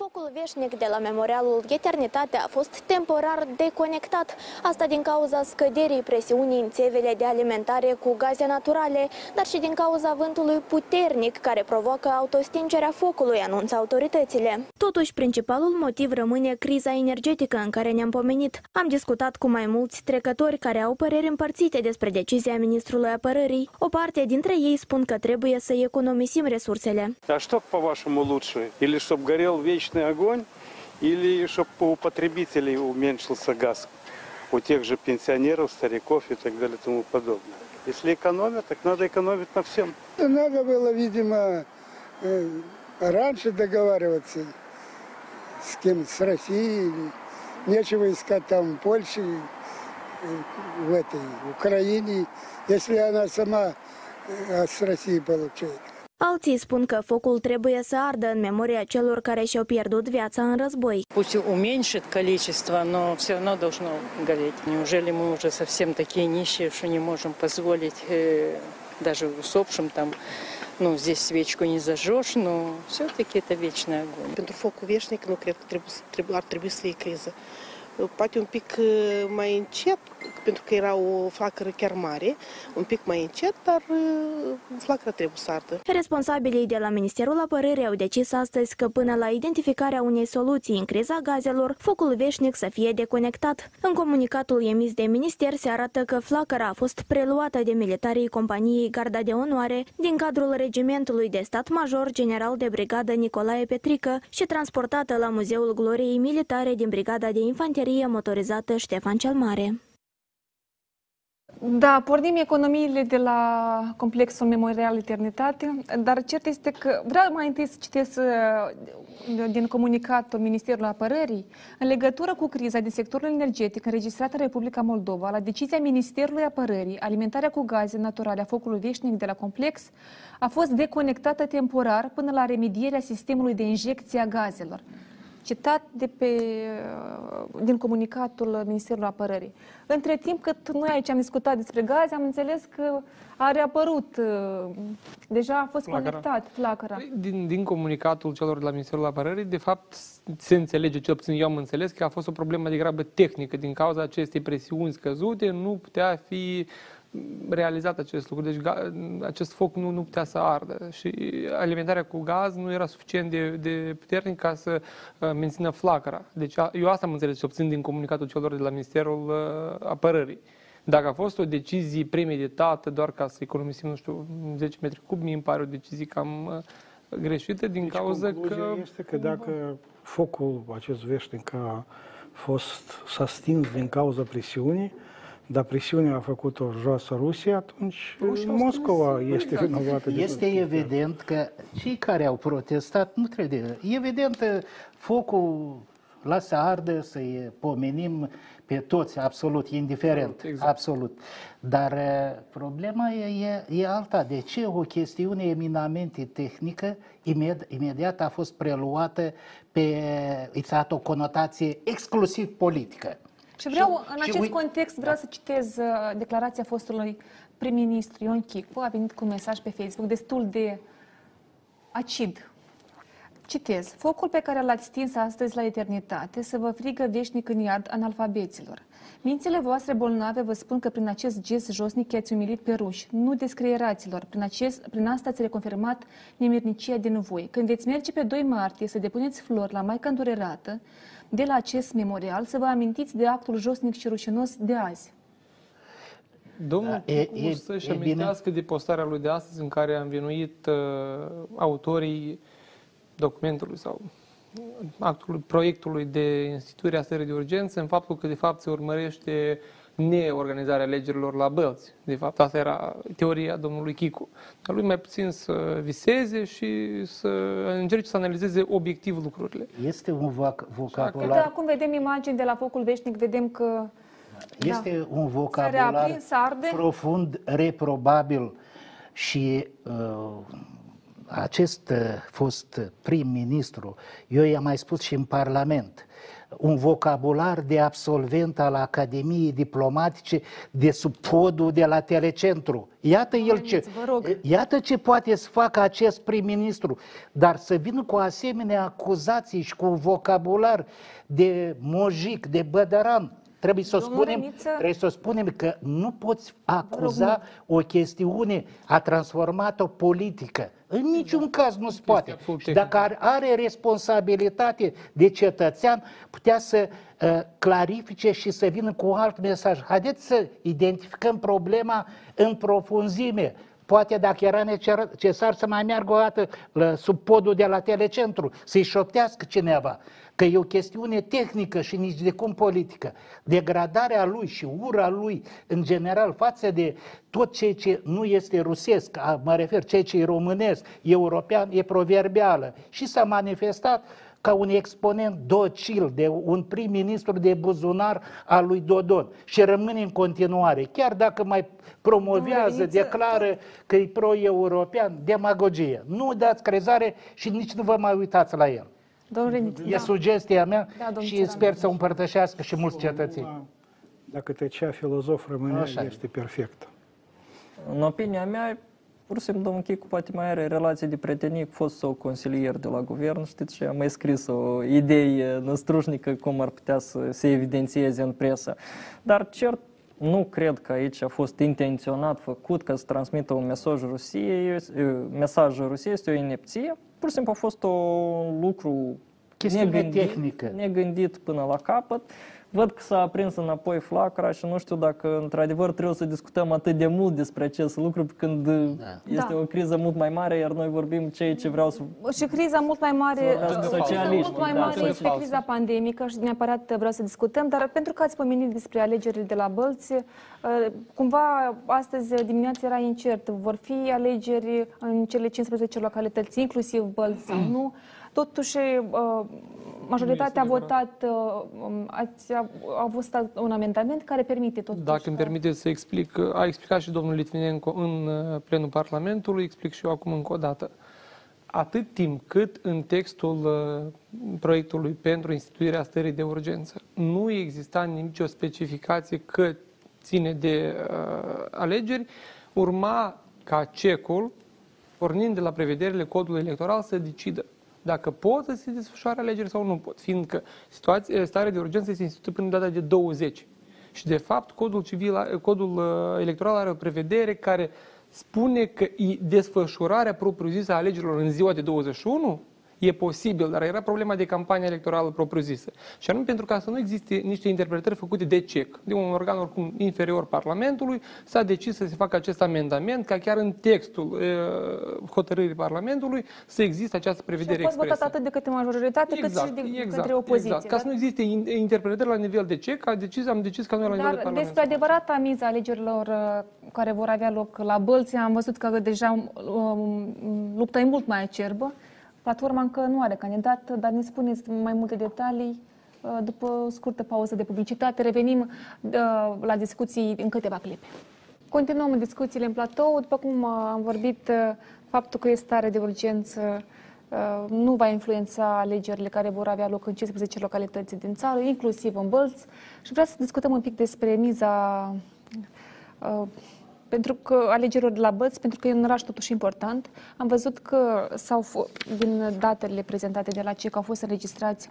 Focul veșnic de la memorialul Eternitate a fost temporar deconectat, asta din cauza scăderii presiunii în țevele de alimentare cu gaze naturale, dar și din cauza vântului puternic care provoacă autostingerea focului, anunță autoritățile. Totuși, principalul motiv rămâne criza energetică în care ne-am pomenit. Am discutat cu mai mulți trecători care au păreri împărțite despre decizia ministrului apărării. O parte dintre ei spun că trebuie să economisim resursele. А что, по-вашему, лучше? Или чтобы горел вечный огонь, или чтобы у потребителей уменьшился газ? У тех же пенсионеров, стариков и так далее и тому подобное. Если экономят, так надо экономить на всем. Надо было, видимо, э, раньше договариваться с кем, с Россией. Нечего искать там в Польше, э, в этой Украине, если она сама э, с России получает. Alții spun că focul trebuie să ardă în memoria celor care și-au pierdut viața în război. Пусть уменьшит количество, но все равно должно гореть. Неужели мы уже совсем такие нищие, что не можем позволить э, даже усопшим там, ну, здесь свечку не зажжешь, но все-таки это вечный огонь. Pentru focul veșnic nu cred că trebuie, trebuie, ar trebui să fie criză. Poate un pic uh, mai încet, pentru că era o flacără chiar mare, un pic mai încet, dar uh, flacăra trebuie să ardă. Responsabilii de la Ministerul Apărării au decis astăzi că până la identificarea unei soluții în criza gazelor, focul veșnic să fie deconectat. În comunicatul emis de minister se arată că flacăra a fost preluată de militarii companiei Garda de Onoare din cadrul regimentului de stat major general de brigadă Nicolae Petrică și transportată la Muzeul Gloriei Militare din Brigada de Infanterie Motorizată Ștefan cel Mare. Da, pornim economiile de la complexul Memorial Eternitate, dar cert este că vreau mai întâi să citesc uh, din comunicatul Ministerului Apărării în legătură cu criza din sectorul energetic înregistrată în Republica Moldova, la decizia Ministerului Apărării, alimentarea cu gaze naturale a focului veșnic de la complex a fost deconectată temporar până la remedierea sistemului de injecție a gazelor citat de pe, din comunicatul Ministerului Apărării. Între timp, cât noi aici am discutat despre gaze, am înțeles că a reapărut, deja a fost Flacăra. conectat flacăra. Din, din comunicatul celor de la Ministerul Apărării, de fapt, se înțelege, cel puțin eu am înțeles, că a fost o problemă de grabă tehnică. Din cauza acestei presiuni scăzute, nu putea fi realizat acest lucru. Deci ga- acest foc nu, nu putea să ardă și alimentarea cu gaz nu era suficient de, de puternic ca să uh, mențină flacăra. Deci a- eu asta am înțeles și obțin din comunicatul celor de la Ministerul uh, Apărării. Dacă a fost o decizie premeditată doar ca să economisim, nu știu, 10 metri cub, mi îmi pare o decizie cam uh, greșită din Deci cauza concluzia că... este că dacă focul acest veșnic a fost s-a stins din cauza presiunii, dar presiunea a făcut-o joasă Rusia, atunci Moscova este vinovată. de Este tot. evident că cei care au protestat nu trebuie. Evident, focul lasă ardă să-i pomenim pe toți, absolut, indiferent, exact. absolut. Dar eh, problema e, e, e alta. De ce o chestiune eminamente tehnică imediat, imediat a fost preluată pe, îți a dat o conotație exclusiv politică? Și vreau, în și acest ui- context, vreau să citez uh, declarația fostului prim-ministru Ion Chicu. A venit cu un mesaj pe Facebook destul de acid. Citez. Focul pe care l-ați stins astăzi la eternitate să vă frigă veșnic în iad analfabeților. Mințile voastre bolnave vă spun că prin acest gest josnic i-ați umilit pe ruși, nu descrieraților. Prin, acest, prin asta ați reconfirmat nemirnicia din voi. Când veți merge pe 2 martie să depuneți flori la Maica Îndurerată, de la acest memorial, să vă amintiți de actul josnic și rușinos de azi. Domnul Da, e- Chicuț e- să-și e bine. amintească de postarea lui de astăzi în care a învinuit uh, autorii documentului sau actului, proiectului de instituire a stării de urgență în faptul că de fapt se urmărește neorganizarea alegerilor la Bălți. De fapt, asta era teoria domnului Chicu. Dar lui mai puțin să viseze și să încerce să analizeze obiectiv lucrurile. Este un voc- Uite, vocabular acum vedem imagini de la focul veșnic, vedem că Este un S-a vocabular reaprins, arde. profund reprobabil și uh, acest uh, fost prim-ministru, eu i-am mai spus și în Parlament, un vocabular de absolvent al Academiei Diplomatice de sub podul de la Telecentru. Iată el ce, iată ce poate să facă acest prim-ministru, dar să vină cu asemenea acuzații și cu un vocabular de mojic, de bădăran, Trebuie să, spunem, trebuie să spunem că nu poți acuza o chestiune, a transformat-o politică. În niciun caz nu se poate. Și dacă are, are responsabilitate de cetățean, putea să uh, clarifice și să vină cu alt mesaj. Haideți să identificăm problema în profunzime. Poate dacă era necesar să mai meargă o dată la, sub podul de la telecentru, să-i șoptească cineva că e o chestiune tehnică și nici de cum politică. Degradarea lui și ura lui, în general, față de tot ceea ce nu este rusesc, mă refer, ceea ce e românesc, european, e proverbială. Și s-a manifestat ca un exponent docil, de un prim-ministru de buzunar al lui Dodon și rămâne în continuare, chiar dacă mai promovează, declară că e pro-european, demagogie. Nu dați crezare și nici nu vă mai uitați la el. Domnul Reniță, E da. sugestia mea Da, și sper să o împărtășească și mulți cetățeni. Dacă tăcea filozof rămânea, Așa. este perfect. În opinia mea, pur și simplu, domnul Chicu poate mai are relație de prietenie cu fost sau consilier de la guvern, știți, și a mai scris o idee năstrușnică cum ar putea să se evidențieze în presă. Dar cert nu cred că aici a fost intenționat făcut ca să transmită un mesaj Rusiei, mesaj Rusiei este o inepție, pur și simplu a fost un lucru Chestiune negândit, tehnică. negândit până la capăt. Văd că s-a aprins înapoi flacăra și nu știu dacă într-adevăr trebuie să discutăm atât de mult despre acest lucru când este Da. o criză mult mai mare, iar noi vorbim ceea ce vreau să... Și criza mult mai mare, Să vorbească criza socialiști, mult mai da, mare sunt este false. criza pandemică și neapărat vreau să discutăm, dar pentru că ați pomenit despre alegerile de la Bălți, uh, cumva astăzi dimineața era incert, vor fi alegeri în cele 15 localități, inclusiv Bălți sau nu. Totuși, uh, majoritatea a votat, uh, um, ați a, a votat un amendament care permite totuși... Dacă îmi permiteți să explic, a explicat și domnul Litvinenko în uh, plenul Parlamentului, explic și eu acum încă o dată. Atât timp cât în textul uh, proiectului pentru instituirea stării de urgență nu exista nicio specificație că ține de uh, alegeri, urma ca cecul, pornind de la prevederile codului electoral, să decidă dacă pot să se desfășoare alegeri sau nu pot, fiindcă situația, starea de urgență este instituită până în data de 20. Și, de fapt, codul, civil, codul uh, electoral are o prevedere care spune că i- desfășurarea propriu-zisă a alegerilor în ziua de 21 e posibil, dar era problema de campanie electorală propriu-zisă. Și anume pentru ca să nu existe niște interpretări făcute de CEC, de un organ oricum inferior Parlamentului, s-a decis să se facă acest amendament ca chiar în textul uh, hotărârii Parlamentului să existe această Și prevedere a fost votat expresă. atât de către majoritate, cât și de către opoziție. Exact. Ca să nu existe in- interpretări la nivel de CEC, a decis, am decis ca noi la nivel de Dar Parlament. despre adevărata miza alegerilor uh, care vor avea loc la Bălți, am văzut că deja um, lupta e mult mai acerbă. Platforma încă nu are candidat, dar ne spuneți mai multe detalii uh, după o scurtă pauză de publicitate. Revenim uh, la discuții în câteva clipe. Continuăm discuțiile în platou. După cum uh, am vorbit, uh, faptul că este stare de urgență uh, nu va influența alegerile care vor avea loc în 15 localități din țară, inclusiv în Bălți. Și vreau să discutăm un pic despre miza uh, pentru că alegerilor de la Bălți, pentru că e un oraș totuși important. Am văzut că s-au, fo- din datele prezentate de la CEC, au fost înregistrați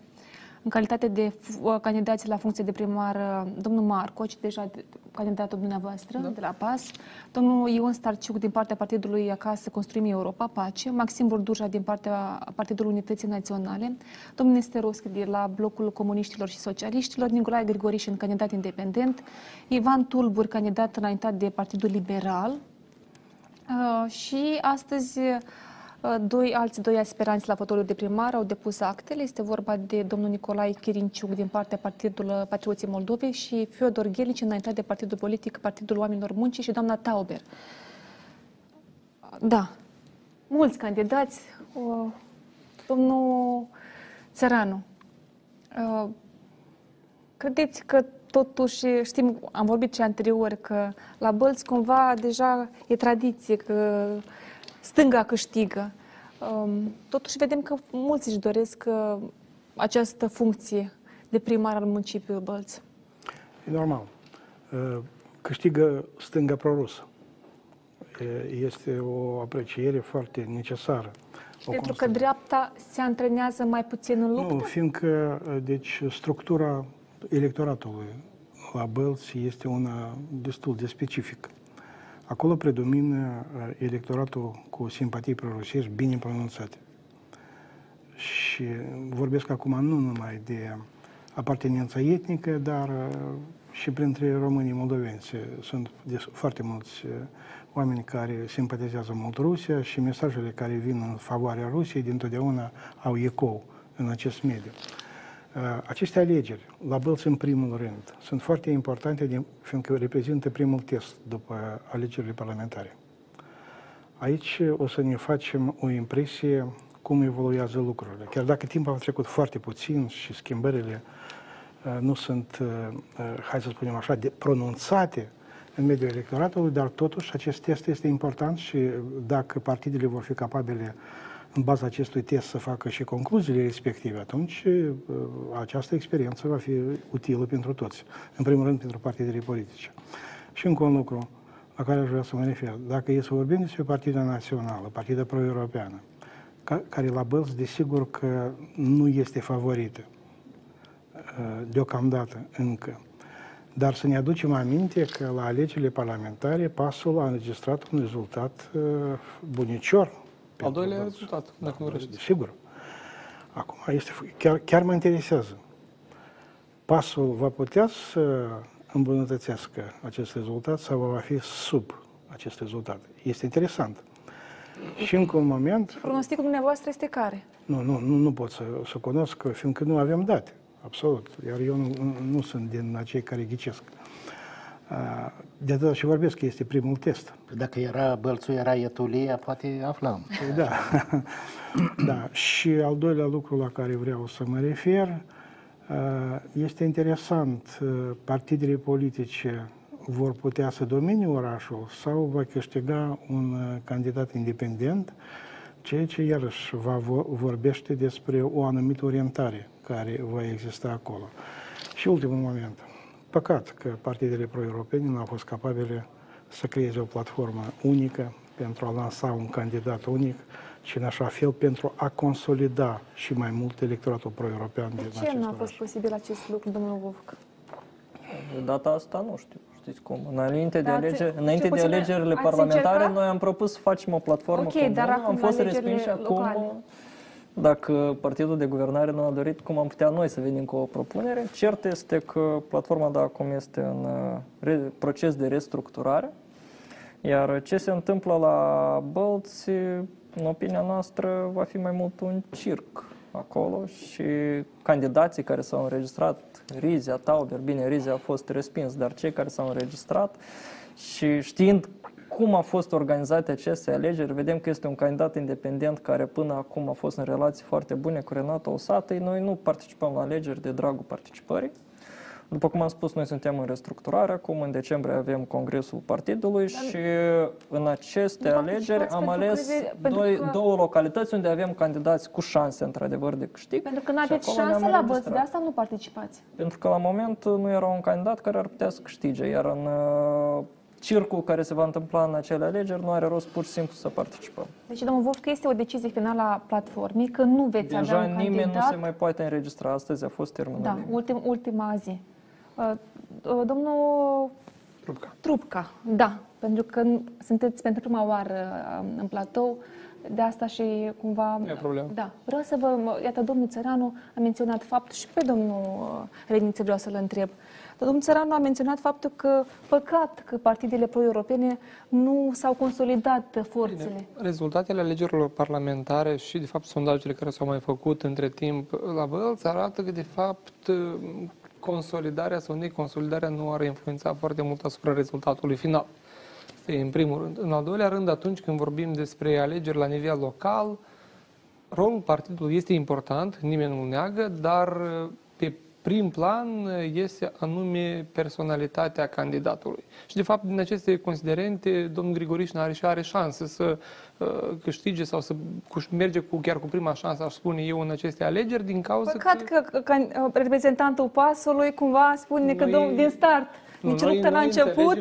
în calitate de f- uh, candidați la funcție de primar, uh, domnul Marcoci, deja de- candidatul dumneavoastră da. de la PAS, domnul Ion Starciuc din partea Partidului Acasă Construim Europa, PACE, Maxim Burduja din partea Partidului Unității Naționale, domnul Nesterovski de la Blocul Comuniștilor și Socialiștilor, Nicolae Grigorișin, candidat independent, Ivan Tulbur, candidat înaintat de Partidul Liberal, Uh, și astăzi uh, doi, alți doi aspiranți la fotoliul de primar au depus actele. Este vorba de domnul Nicolae Chirinciuc din partea Partidului Patrioții Moldovei și Fiodor Ghelici înaintat de Partidul Politic Partidul Oamenilor Muncii și doamna Tauber. Da, mulți candidați. Uh, Domnul Țăranu, uh, Credeți că totuși, știm, am vorbit și anterior, că la Bălți cumva deja e tradiție că stânga câștigă. Um, Totuși vedem că mulți își doresc uh, această funcție de primar al municipiului Bălți? E normal. Câștigă stânga prorusă. Este o apreciere foarte necesară. O pentru că dreapta se antrenează mai puțin în luptă? Nu, fiindcă deci, structura electoratului la Bălți este una destul de specifică. Acolo predomină electoratul cu simpatii prorusești bine pronunțate. Și vorbesc acum nu numai de apartenența etnică, dar și printre românii moldoveni sunt foarte mulți oameni care simpatizează mult Rusia și mesajele care vin în favoarea Rusiei dintotdeauna au ecou în acest mediu. Aceste alegeri, la Bălți în primul rând, sunt foarte importante fiindcă reprezintă primul test după alegerile parlamentare. Aici o să ne facem o impresie cum evoluează lucrurile. Chiar dacă timpul a trecut foarte puțin și schimbările nu sunt, hai să spunem așa, de pronunțate în mediul electoratului, dar totuși acest test este important și dacă partidele vor fi capabile în baza acestui test să facă și concluziile respective, atunci această experiență va fi utilă pentru toți, în primul rând pentru partidele politice. Și încă un lucru la care aș vrea să mă refer. Dacă e să vorbim despre Partida Națională, Partida Pro-Europeană, care la Bălți, desigur că nu este favorită deocamdată încă. Dar să ne aducem aminte că la alegerile parlamentare pasul a înregistrat un rezultat uh, bunicior. Al doilea rezultat, dacă nu greșesc. Sigur. Acum, este, chiar, chiar mă interesează. Pasul va putea să îmbunătățească acest rezultat sau va fi sub acest rezultat? Este interesant. Și încă un moment... Pronosticul dumneavoastră este care? Nu, nu, nu, nu pot să, să cunosc, fiindcă nu avem date absolut. Iar eu nu, nu sunt din acei care ghicesc. De atât și vorbesc că este primul test. Dacă era Bălțul, era Etulia, poate aflam. Păi da. da. Și al doilea lucru la care vreau să mă refer, este interesant, partidele politice vor putea să domine orașul sau va câștiga un candidat independent, ceea ce iarăși va vorbește despre o anumită orientare care va exista acolo. Și ultimul moment. Păcat că partidele pro-europene nu au fost capabile să creeze o platformă unică pentru a lansa un candidat unic și în așa fel pentru a consolida și mai mult electoratul pro-european din acest ce nu a fost posibil acest lucru, domnul Vovc? De data asta nu știu. Știți cum? Înainte de, alege, înainte de alegerile parlamentare, încercat? noi am propus să facem o platformă okay, comună, dar am fost respinși acum. Dacă partidul de guvernare nu a dorit, cum am putea noi să venim cu o propunere? Cert este că platforma de acum este în uh, proces de restructurare, iar ce se întâmplă la Bălți, în opinia noastră, va fi mai mult un circ acolo și candidații care s-au înregistrat, Rizia, Tauber, bine, Rizia a fost respins, dar cei care s-au înregistrat și știind cum a fost organizate aceste alegeri, vedem că este un candidat independent care până acum a fost în relații foarte bune cu Renato Osatăi. Noi nu participăm la alegeri de dragul participării. După cum am spus, noi suntem în restructurare. Acum, în decembrie, avem congresul partidului Dar și în aceste alegeri am ales doi, că... două localități unde avem candidați cu șanse, într-adevăr, de câștig. Pentru că nu aveți șanse la băți, de asta nu participați. Pentru că la moment nu era un candidat care ar putea să câștige, iar în circul care se va întâmpla în acele alegeri nu are rost pur și simplu să participăm. Deci, domnul Vov, că este o decizie finală a platformei, că nu veți Deja avea un nimeni candidat. nu se mai poate înregistra. Astăzi a fost termenul. Da, ultim, ultima zi. Uh, uh, domnul Trupca. Trupca, da, pentru că sunteți pentru prima oară uh, în platou, de asta și cumva... E problemă. Da. Vreau să vă... Iată, domnul Țăranu a menționat faptul și pe domnul Reniță vreau să-l întreb. Domnul Țăranu a menționat faptul că păcat că partidele pro-europene nu s-au consolidat forțele. Bine, rezultatele alegerilor parlamentare și, de fapt, sondajele care s-au mai făcut între timp la Bălți arată că, de fapt, consolidarea sau neconsolidarea nu are influențat foarte mult asupra rezultatului final. Asta e în primul rând. În al doilea rând, atunci când vorbim despre alegeri la nivel local, rolul partidului este important, nimeni nu neagă, dar pe prim plan este anume personalitatea candidatului. Și de fapt, din aceste considerente, domnul Grigoriș are și are șanse să uh, câștige sau să merge cu, chiar cu prima șansă, aș spune eu, în aceste alegeri, din cauza Păcat că, că, că reprezentantul pasului cumva spune că domn, din start nici noi, luptă la început,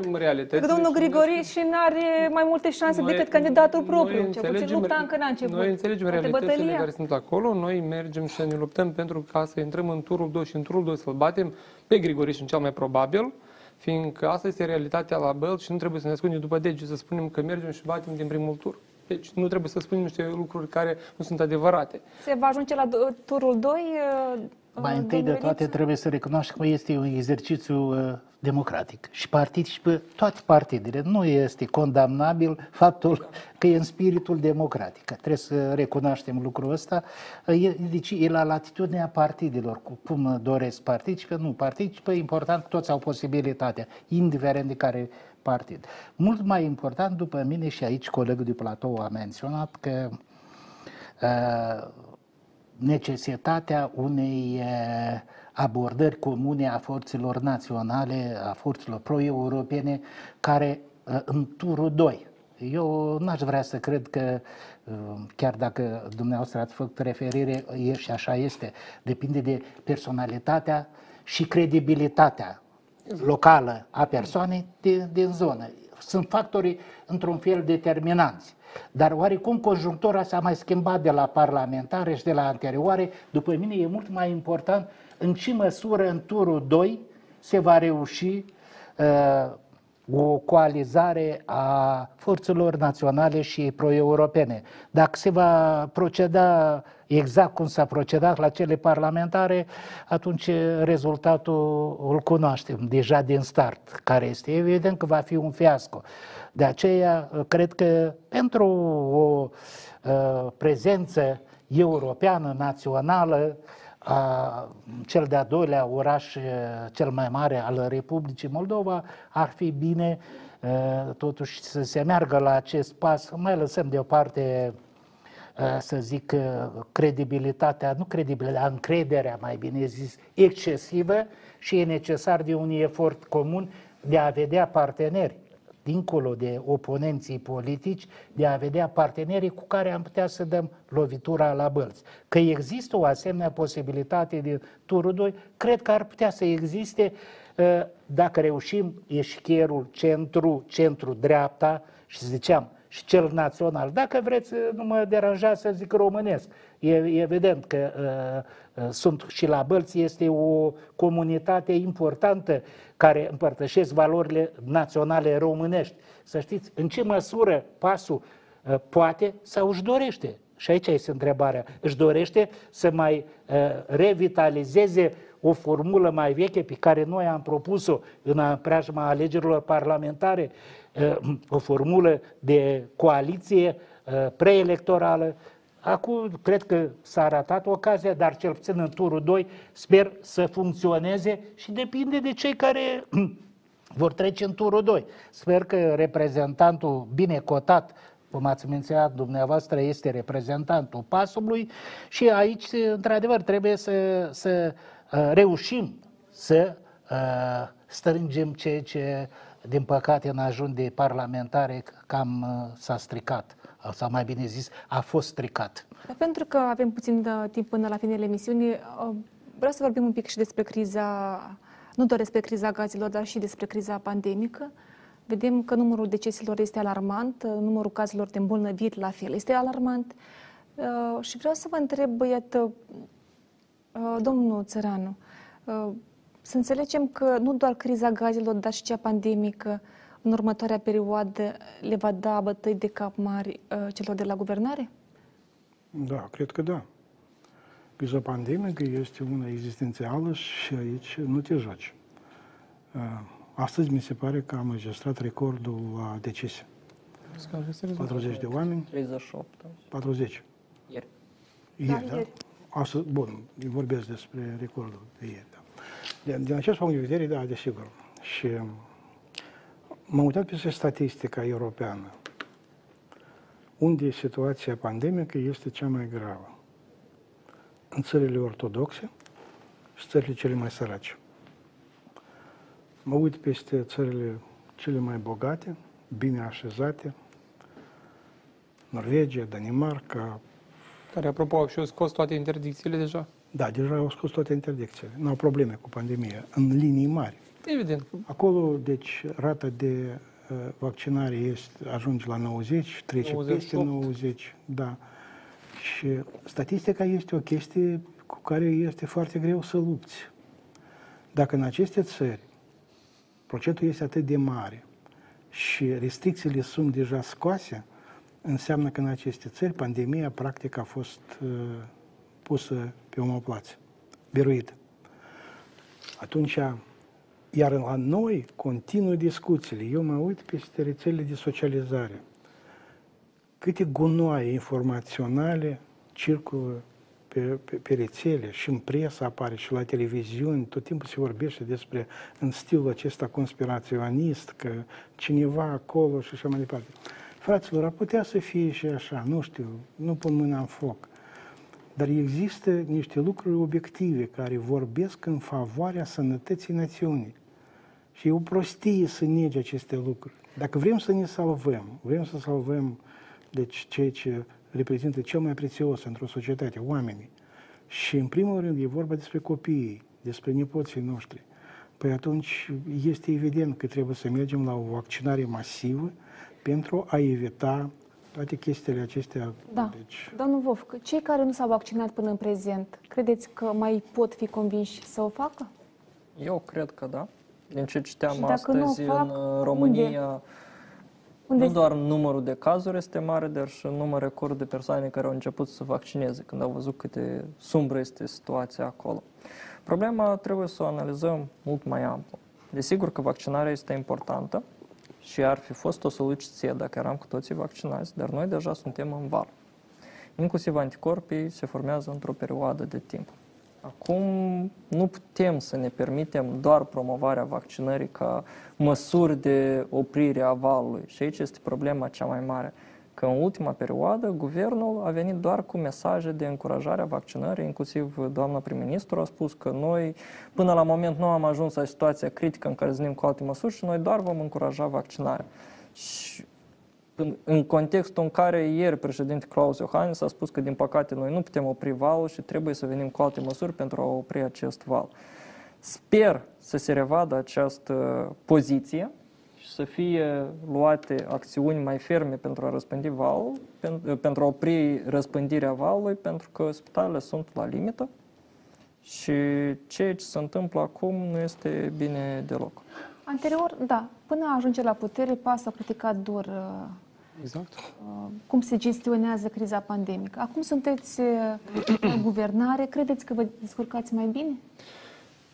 că domnul Grigori și nu are mai multe șanse noi, decât candidatul propriu. Cel puțin lupta încă n-a început. Noi înțelegem realitățile care sunt acolo, noi mergem și ne luptăm pentru ca să intrăm în turul 2 și în turul 2 să-l batem pe Grigoriș în cel mai probabil, fiindcă asta este realitatea la Bălt și nu trebuie să ne ascundem după dege, să spunem că mergem și batem din primul tur. Deci nu trebuie să spunem niște lucruri care nu sunt adevărate. Se va ajunge la turul 2? Mai întâi de toate trebuie să recunoaștem că este un exercițiu uh, democratic și participă toate partidele. Nu este condamnabil faptul că e în spiritul democratic. Trebuie să recunoaștem lucrul ăsta. Deci e la latitudinea partidelor, cu cum doresc participă, nu participă. Important, toți au posibilitatea, indiferent de care partid. Mult mai important, după mine, și aici colegul de platou a menționat că uh, necesitatea unei uh, abordări comune a forțelor naționale, a forțelor pro-europene, care uh, în turul 2. Eu n-aș vrea să cred că, uh, chiar dacă dumneavoastră ați făcut referire, e și așa este, depinde de personalitatea și credibilitatea locală a persoanei din, din zonă. Sunt factorii într-un fel determinanți. Dar oarecum conjunctura s-a mai schimbat de la parlamentare și de la anterioare. După mine e mult mai important în ce măsură în turul 2 se va reuși uh, o coalizare a forțelor naționale și pro-europene. Dacă se va proceda exact cum s-a procedat la cele parlamentare, atunci rezultatul îl cunoaștem deja din start, care este evident că va fi un fiasco. De aceea, cred că pentru o uh, prezență europeană, națională, a, cel de-a doilea oraș cel mai mare al Republicii Moldova, ar fi bine totuși să se meargă la acest pas, mai lăsăm deoparte să zic, credibilitatea, nu credibilitatea, încrederea, mai bine zis, excesivă și e necesar de un efort comun de a vedea parteneri dincolo de oponenții politici, de a vedea partenerii cu care am putea să dăm lovitura la bălți. Că există o asemenea posibilitate de turul 2, cred că ar putea să existe ă, dacă reușim eșcherul centru, centru-dreapta și ziceam, și cel național. Dacă vreți, nu mă deranjați să zic românesc. E evident că uh, uh, sunt și la Bălți, este o comunitate importantă care împărtășesc valorile naționale românești. Să știți, în ce măsură pasul uh, poate sau își dorește și aici este întrebarea, își dorește să mai uh, revitalizeze o formulă mai veche pe care noi am propus-o în preajma alegerilor parlamentare, uh, o formulă de coaliție uh, preelectorală. Acum cred că s-a ratat ocazia, dar cel puțin în turul 2 sper să funcționeze și depinde de cei care vor trece în turul 2. Sper că reprezentantul bine cotat cum ați menționat dumneavoastră, este reprezentantul pasului și aici, într-adevăr, trebuie să, să uh, reușim să uh, strângem ceea ce, din păcate, în ajun de parlamentare cam uh, s-a stricat, sau mai bine zis, a fost stricat. Pentru că avem puțin de timp până la finele emisiunii, vreau să vorbim un pic și despre criza, nu doar despre criza gazilor, dar și despre criza pandemică. Vedem că numărul deceselor este alarmant, numărul cazurilor de îmbolnăviri la fel este alarmant. Uh, și vreau să vă întreb, iată, uh, domnul Țăranu, uh, să înțelegem că nu doar criza gazelor, dar și cea pandemică în următoarea perioadă le va da bătăi de cap mari celor de la guvernare? Da, cred că da. Criza pandemică este una existențială și aici nu te joci. Astăzi mi se pare că am înregistrat recordul la decese. 40 de oameni. 38. 40. Ieri. Ieri, da? Ieri. Astăzi, bun, vorbesc despre recordul de ieri, da. Din, din acest punct de vedere, da, desigur. Și m-am uitat pe statistica europeană, unde situația pandemică este cea mai gravă. În țările ortodoxe și țările cele mai sărace. Mă uit peste țările cele mai bogate, bine așezate, Norvegia, Danimarca. Care, apropo, au și scos toate interdicțiile deja. Da, deja au scos toate interdicțiile. Nu au probleme cu pandemia, în linii mari. Evident. Acolo, deci, rata de uh, vaccinare este, ajunge la 90, trece 98. peste 90. Da. Și statistica este o chestie cu care este foarte greu să lupți. Dacă în aceste țări procentul este atât de mare și restricțiile sunt deja scoase, înseamnă că în aceste țări pandemia practic a fost uh, pusă pe omoplață, biruită. Atunci, iar la noi continuă discuțiile. Eu mă uit peste rețelele de socializare. Câte gunoaie informaționale circulă pe, pe, pe rețele și în presă apare și la televiziuni, tot timpul se vorbește despre, în stilul acesta conspiraționist, că cineva acolo și așa mai departe. Fraților, ar putea să fie și așa, nu știu, nu pun mâna în foc. Dar există niște lucruri obiective care vorbesc în favoarea sănătății națiunii. Și e o prostie să nege aceste lucruri. Dacă vrem să ne salvăm, vrem să salvăm deci, ceea ce reprezintă cel mai prețios într-o societate, oamenii. Și, în primul rând, e vorba despre copiii, despre nepoții noștri. Păi atunci este evident că trebuie să mergem la o vaccinare masivă pentru a evita toate chestiile acestea. Da. Deci... Domnul Vov, cei care nu s-au vaccinat până în prezent, credeți că mai pot fi convinși să o facă? Eu cred că da. Din ce citeam astăzi fac, în uh, România, unde? Unde nu doar numărul de cazuri este mare, dar și numărul record de persoane care au început să vaccineze, când au văzut cât sumbră este situația acolo. Problema trebuie să o analizăm mult mai amplu. Desigur că vaccinarea este importantă și ar fi fost o soluție dacă eram cu toții vaccinați, dar noi deja suntem în val. Inclusiv anticorpii se formează într-o perioadă de timp. Acum nu putem să ne permitem doar promovarea vaccinării ca măsuri de oprire a valului. Și aici este problema cea mai mare. Că în ultima perioadă, guvernul a venit doar cu mesaje de încurajare a vaccinării, inclusiv doamna prim-ministru a spus că noi, până la moment, nu am ajuns la situația critică în care znim cu alte măsuri și noi doar vom încuraja vaccinarea. Și în contextul în care ieri președinte Claus Iohannis a spus că din păcate noi nu putem opri valul și trebuie să venim cu alte măsuri pentru a opri acest val. Sper să se revadă această poziție și să fie luate acțiuni mai ferme pentru a răspândi valul, pentru a opri răspândirea valului, pentru că spitalele sunt la limită și ceea ce se întâmplă acum nu este bine deloc. Anterior, da, până a ajunge la putere, PAS a criticat dur uh, Exact. Uh, cum se gestionează criza pandemică. Acum sunteți uh, în guvernare, credeți că vă descurcați mai bine?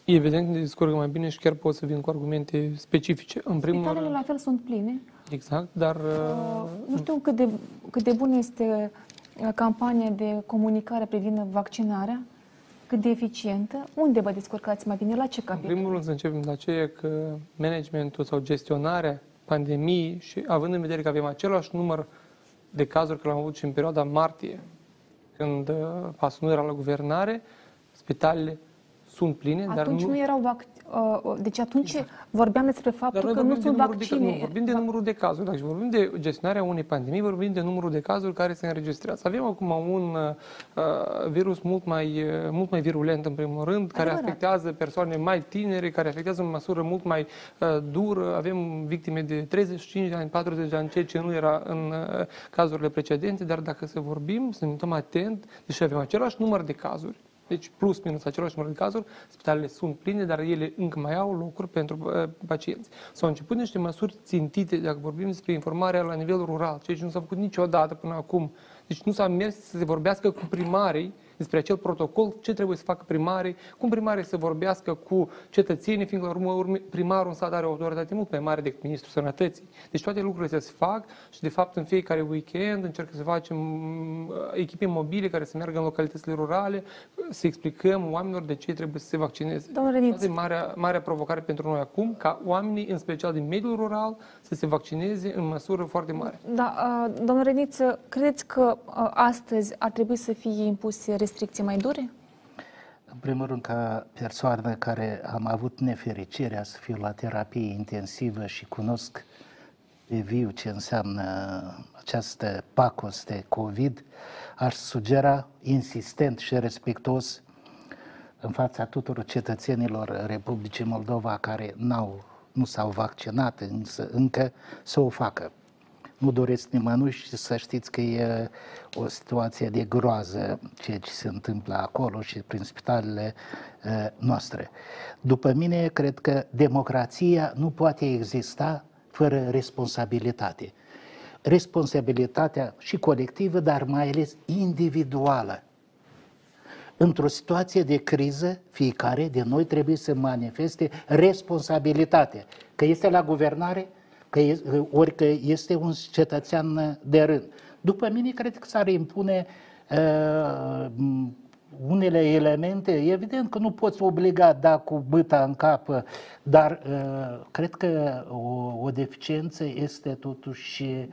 Evident, ne descurcă mai bine și chiar pot să vin cu argumente specifice. În primul Spitalele rând... la fel sunt pline. Exact, dar... Uh, nu știu cât de, cât de bună este campania de comunicare privind vaccinarea, cât de eficientă. Unde vă descurcați mai bine? La ce capitol? În primul rând să începem la aceea că managementul sau gestionarea pandemii și având în vedere că avem același număr de cazuri care l-am avut și în perioada martie, când uh, pasul nu era la guvernare, spitalele sunt pline, Atunci dar nu... nu erau vac- Uh, deci atunci exact. vorbeam despre faptul că nu sunt vaccine. De, nu, vorbim de numărul de cazuri. Dacă vorbim de gestionarea unei pandemii, vorbim de numărul de cazuri care se înregistrează. Avem acum un uh, virus mult mai, uh, mult mai virulent, în primul rând, care Adevărat. afectează persoane mai tinere, care afectează în măsură mult mai uh, dură. Avem victime de 35 de ani, 40 de ani, ceea ce nu era în uh, cazurile precedente, dar dacă să vorbim, să ne uităm atent, deși avem același număr de cazuri, deci plus minus același număr de cazuri, spitalele sunt pline, dar ele încă mai au locuri pentru uh, pacienți. S-au început niște măsuri țintite, dacă vorbim despre informarea la nivel rural, ceea ce nu s-a făcut niciodată până acum. Deci nu s-a mers să se vorbească cu primarii despre acel protocol, ce trebuie să facă primarii, cum primarii să vorbească cu cetățenii, fiindcă la urmă primarul în stat are o autoritate mult mai mare decât Ministrul Sănătății. Deci toate lucrurile se fac și de fapt în fiecare weekend încercă să facem uh, echipe mobile care să meargă în localitățile rurale, să explicăm oamenilor de ce trebuie să se vaccineze. Domnule Asta e marea, marea provocare pentru noi acum, ca oamenii, în special din mediul rural, să se vaccineze în măsură foarte mare. Da, uh, domnule Reniță, credeți că uh, astăzi ar trebui să fie impuse restricții mai dure? În primul rând, ca persoană care am avut nefericirea să fiu la terapie intensivă și cunosc pe viu ce înseamnă această pacos de COVID, aș sugera insistent și respectuos în fața tuturor cetățenilor Republicii Moldova care n-au, nu s-au vaccinat însă încă să o facă. Nu doresc nimănui și să știți că e o situație de groază ceea ce se întâmplă acolo și prin spitalele noastre. După mine, cred că democrația nu poate exista fără responsabilitate. Responsabilitatea și colectivă, dar mai ales individuală. Într-o situație de criză, fiecare de noi trebuie să manifeste responsabilitate. Că este la guvernare, că este, ori că este un cetățean de rând. După mine, cred că s-ar impune uh, unele elemente, evident că nu poți obliga da cu băta în cap, dar uh, cred că o, o deficiență este totuși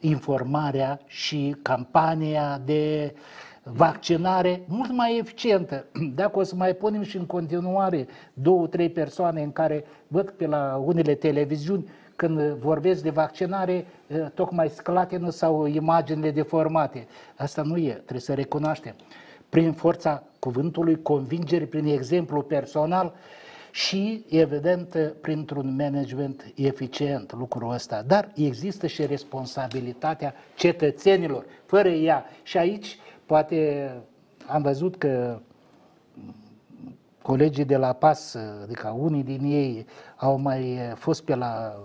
informarea și campania de vaccinare mult mai eficientă. Dacă o să mai punem și în continuare două, trei persoane în care văd pe la unele televiziuni când vorbesc de vaccinare, tocmai sclatină sau imaginile deformate. Asta nu e, trebuie să recunoaștem. Prin forța cuvântului, convingere, prin exemplu personal și, evident, printr-un management eficient lucrul ăsta. Dar există și responsabilitatea cetățenilor, fără ea. Și aici, poate, am văzut că colegii de la PAS, adică unii din ei, au mai fost pe la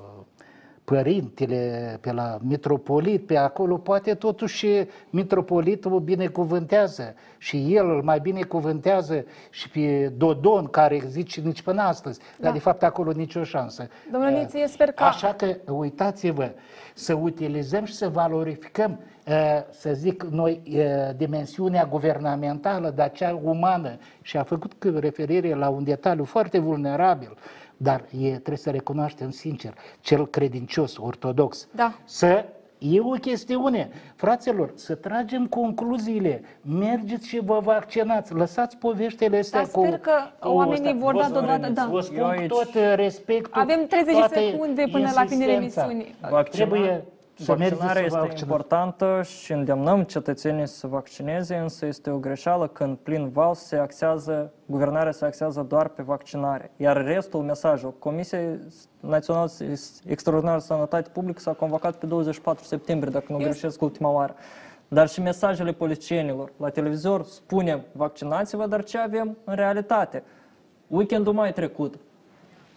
părintele, pe la mitropolit, pe acolo, poate totuși mitropolitul binecuvântează și el îl mai binecuvântează și pe Dodon, care zice nici până astăzi, da. dar de fapt acolo nicio șansă. Domnule Niță, eu sper că... Așa că, uitați-vă, să utilizăm și să valorificăm, să zic noi, dimensiunea guvernamentală, dar cea umană și a făcut referire la un detaliu foarte vulnerabil, dar e, trebuie să recunoaștem sincer, cel credincios, ortodox, da. să E o chestiune. Fraților, să tragem concluziile. Mergeți și vă vaccinați. Lăsați poveștile astea Dar sper cu... că cu oamenii ăsta. vor da Vă- dodată, da. Vă spun Eu aici- tot respectul. Avem 30 toată secunde până la finele insistența. emisiunii. Trebuie să mergeți Vaccinarea să este vă vaccinați. importantă și îndemnăm cetățenii să se vaccineze, însă este o greșeală când plin val se axează, guvernarea se axează doar pe vaccinare. Iar restul, mesajul, Comisia Națională Extraordinară de Sănătate Publică s-a convocat pe 24 septembrie, dacă nu greșesc ultima oară. Dar și mesajele politicienilor. La televizor spunem vaccinați-vă, dar ce avem în realitate? Weekendul mai trecut.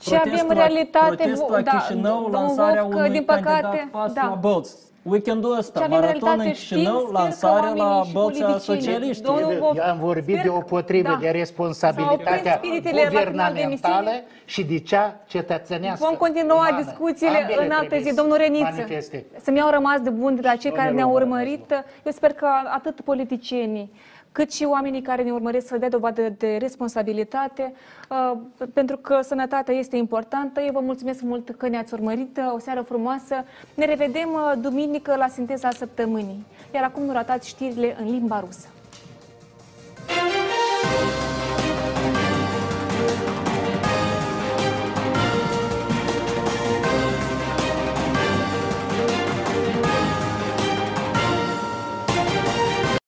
Și avem realitate, Protest la da, Chișinău, domnul lansarea Vovcă, unui din păcate, candidat pas da. la Bălți. Weekendul ăsta, Și avem maraton realitate, în Chișinău, știm, sper că lansare la oamenii și Bălți a politicienii, socialiști. domnul Vov- Eu am vorbit sper de că- o potrivă da. de S-au responsabilitatea oprit spiritele la final de guvernamentală emisiune. și de cea cetățenească. Vom continua umană. discuțiile Ambele în alte trebuie zi. Domnul să Reniță, manifeste. să mi-au rămas de bun de la cei care Domnule ne-au Roman, urmărit. Eu sper că atât politicienii, cât și oamenii care ne urmăresc să dea dovadă de responsabilitate, uh, pentru că sănătatea este importantă. Eu vă mulțumesc mult că ne-ați urmărit, o seară frumoasă. Ne revedem uh, duminică la sinteza săptămânii. Iar acum nu ratați știrile în limba rusă. Thank you.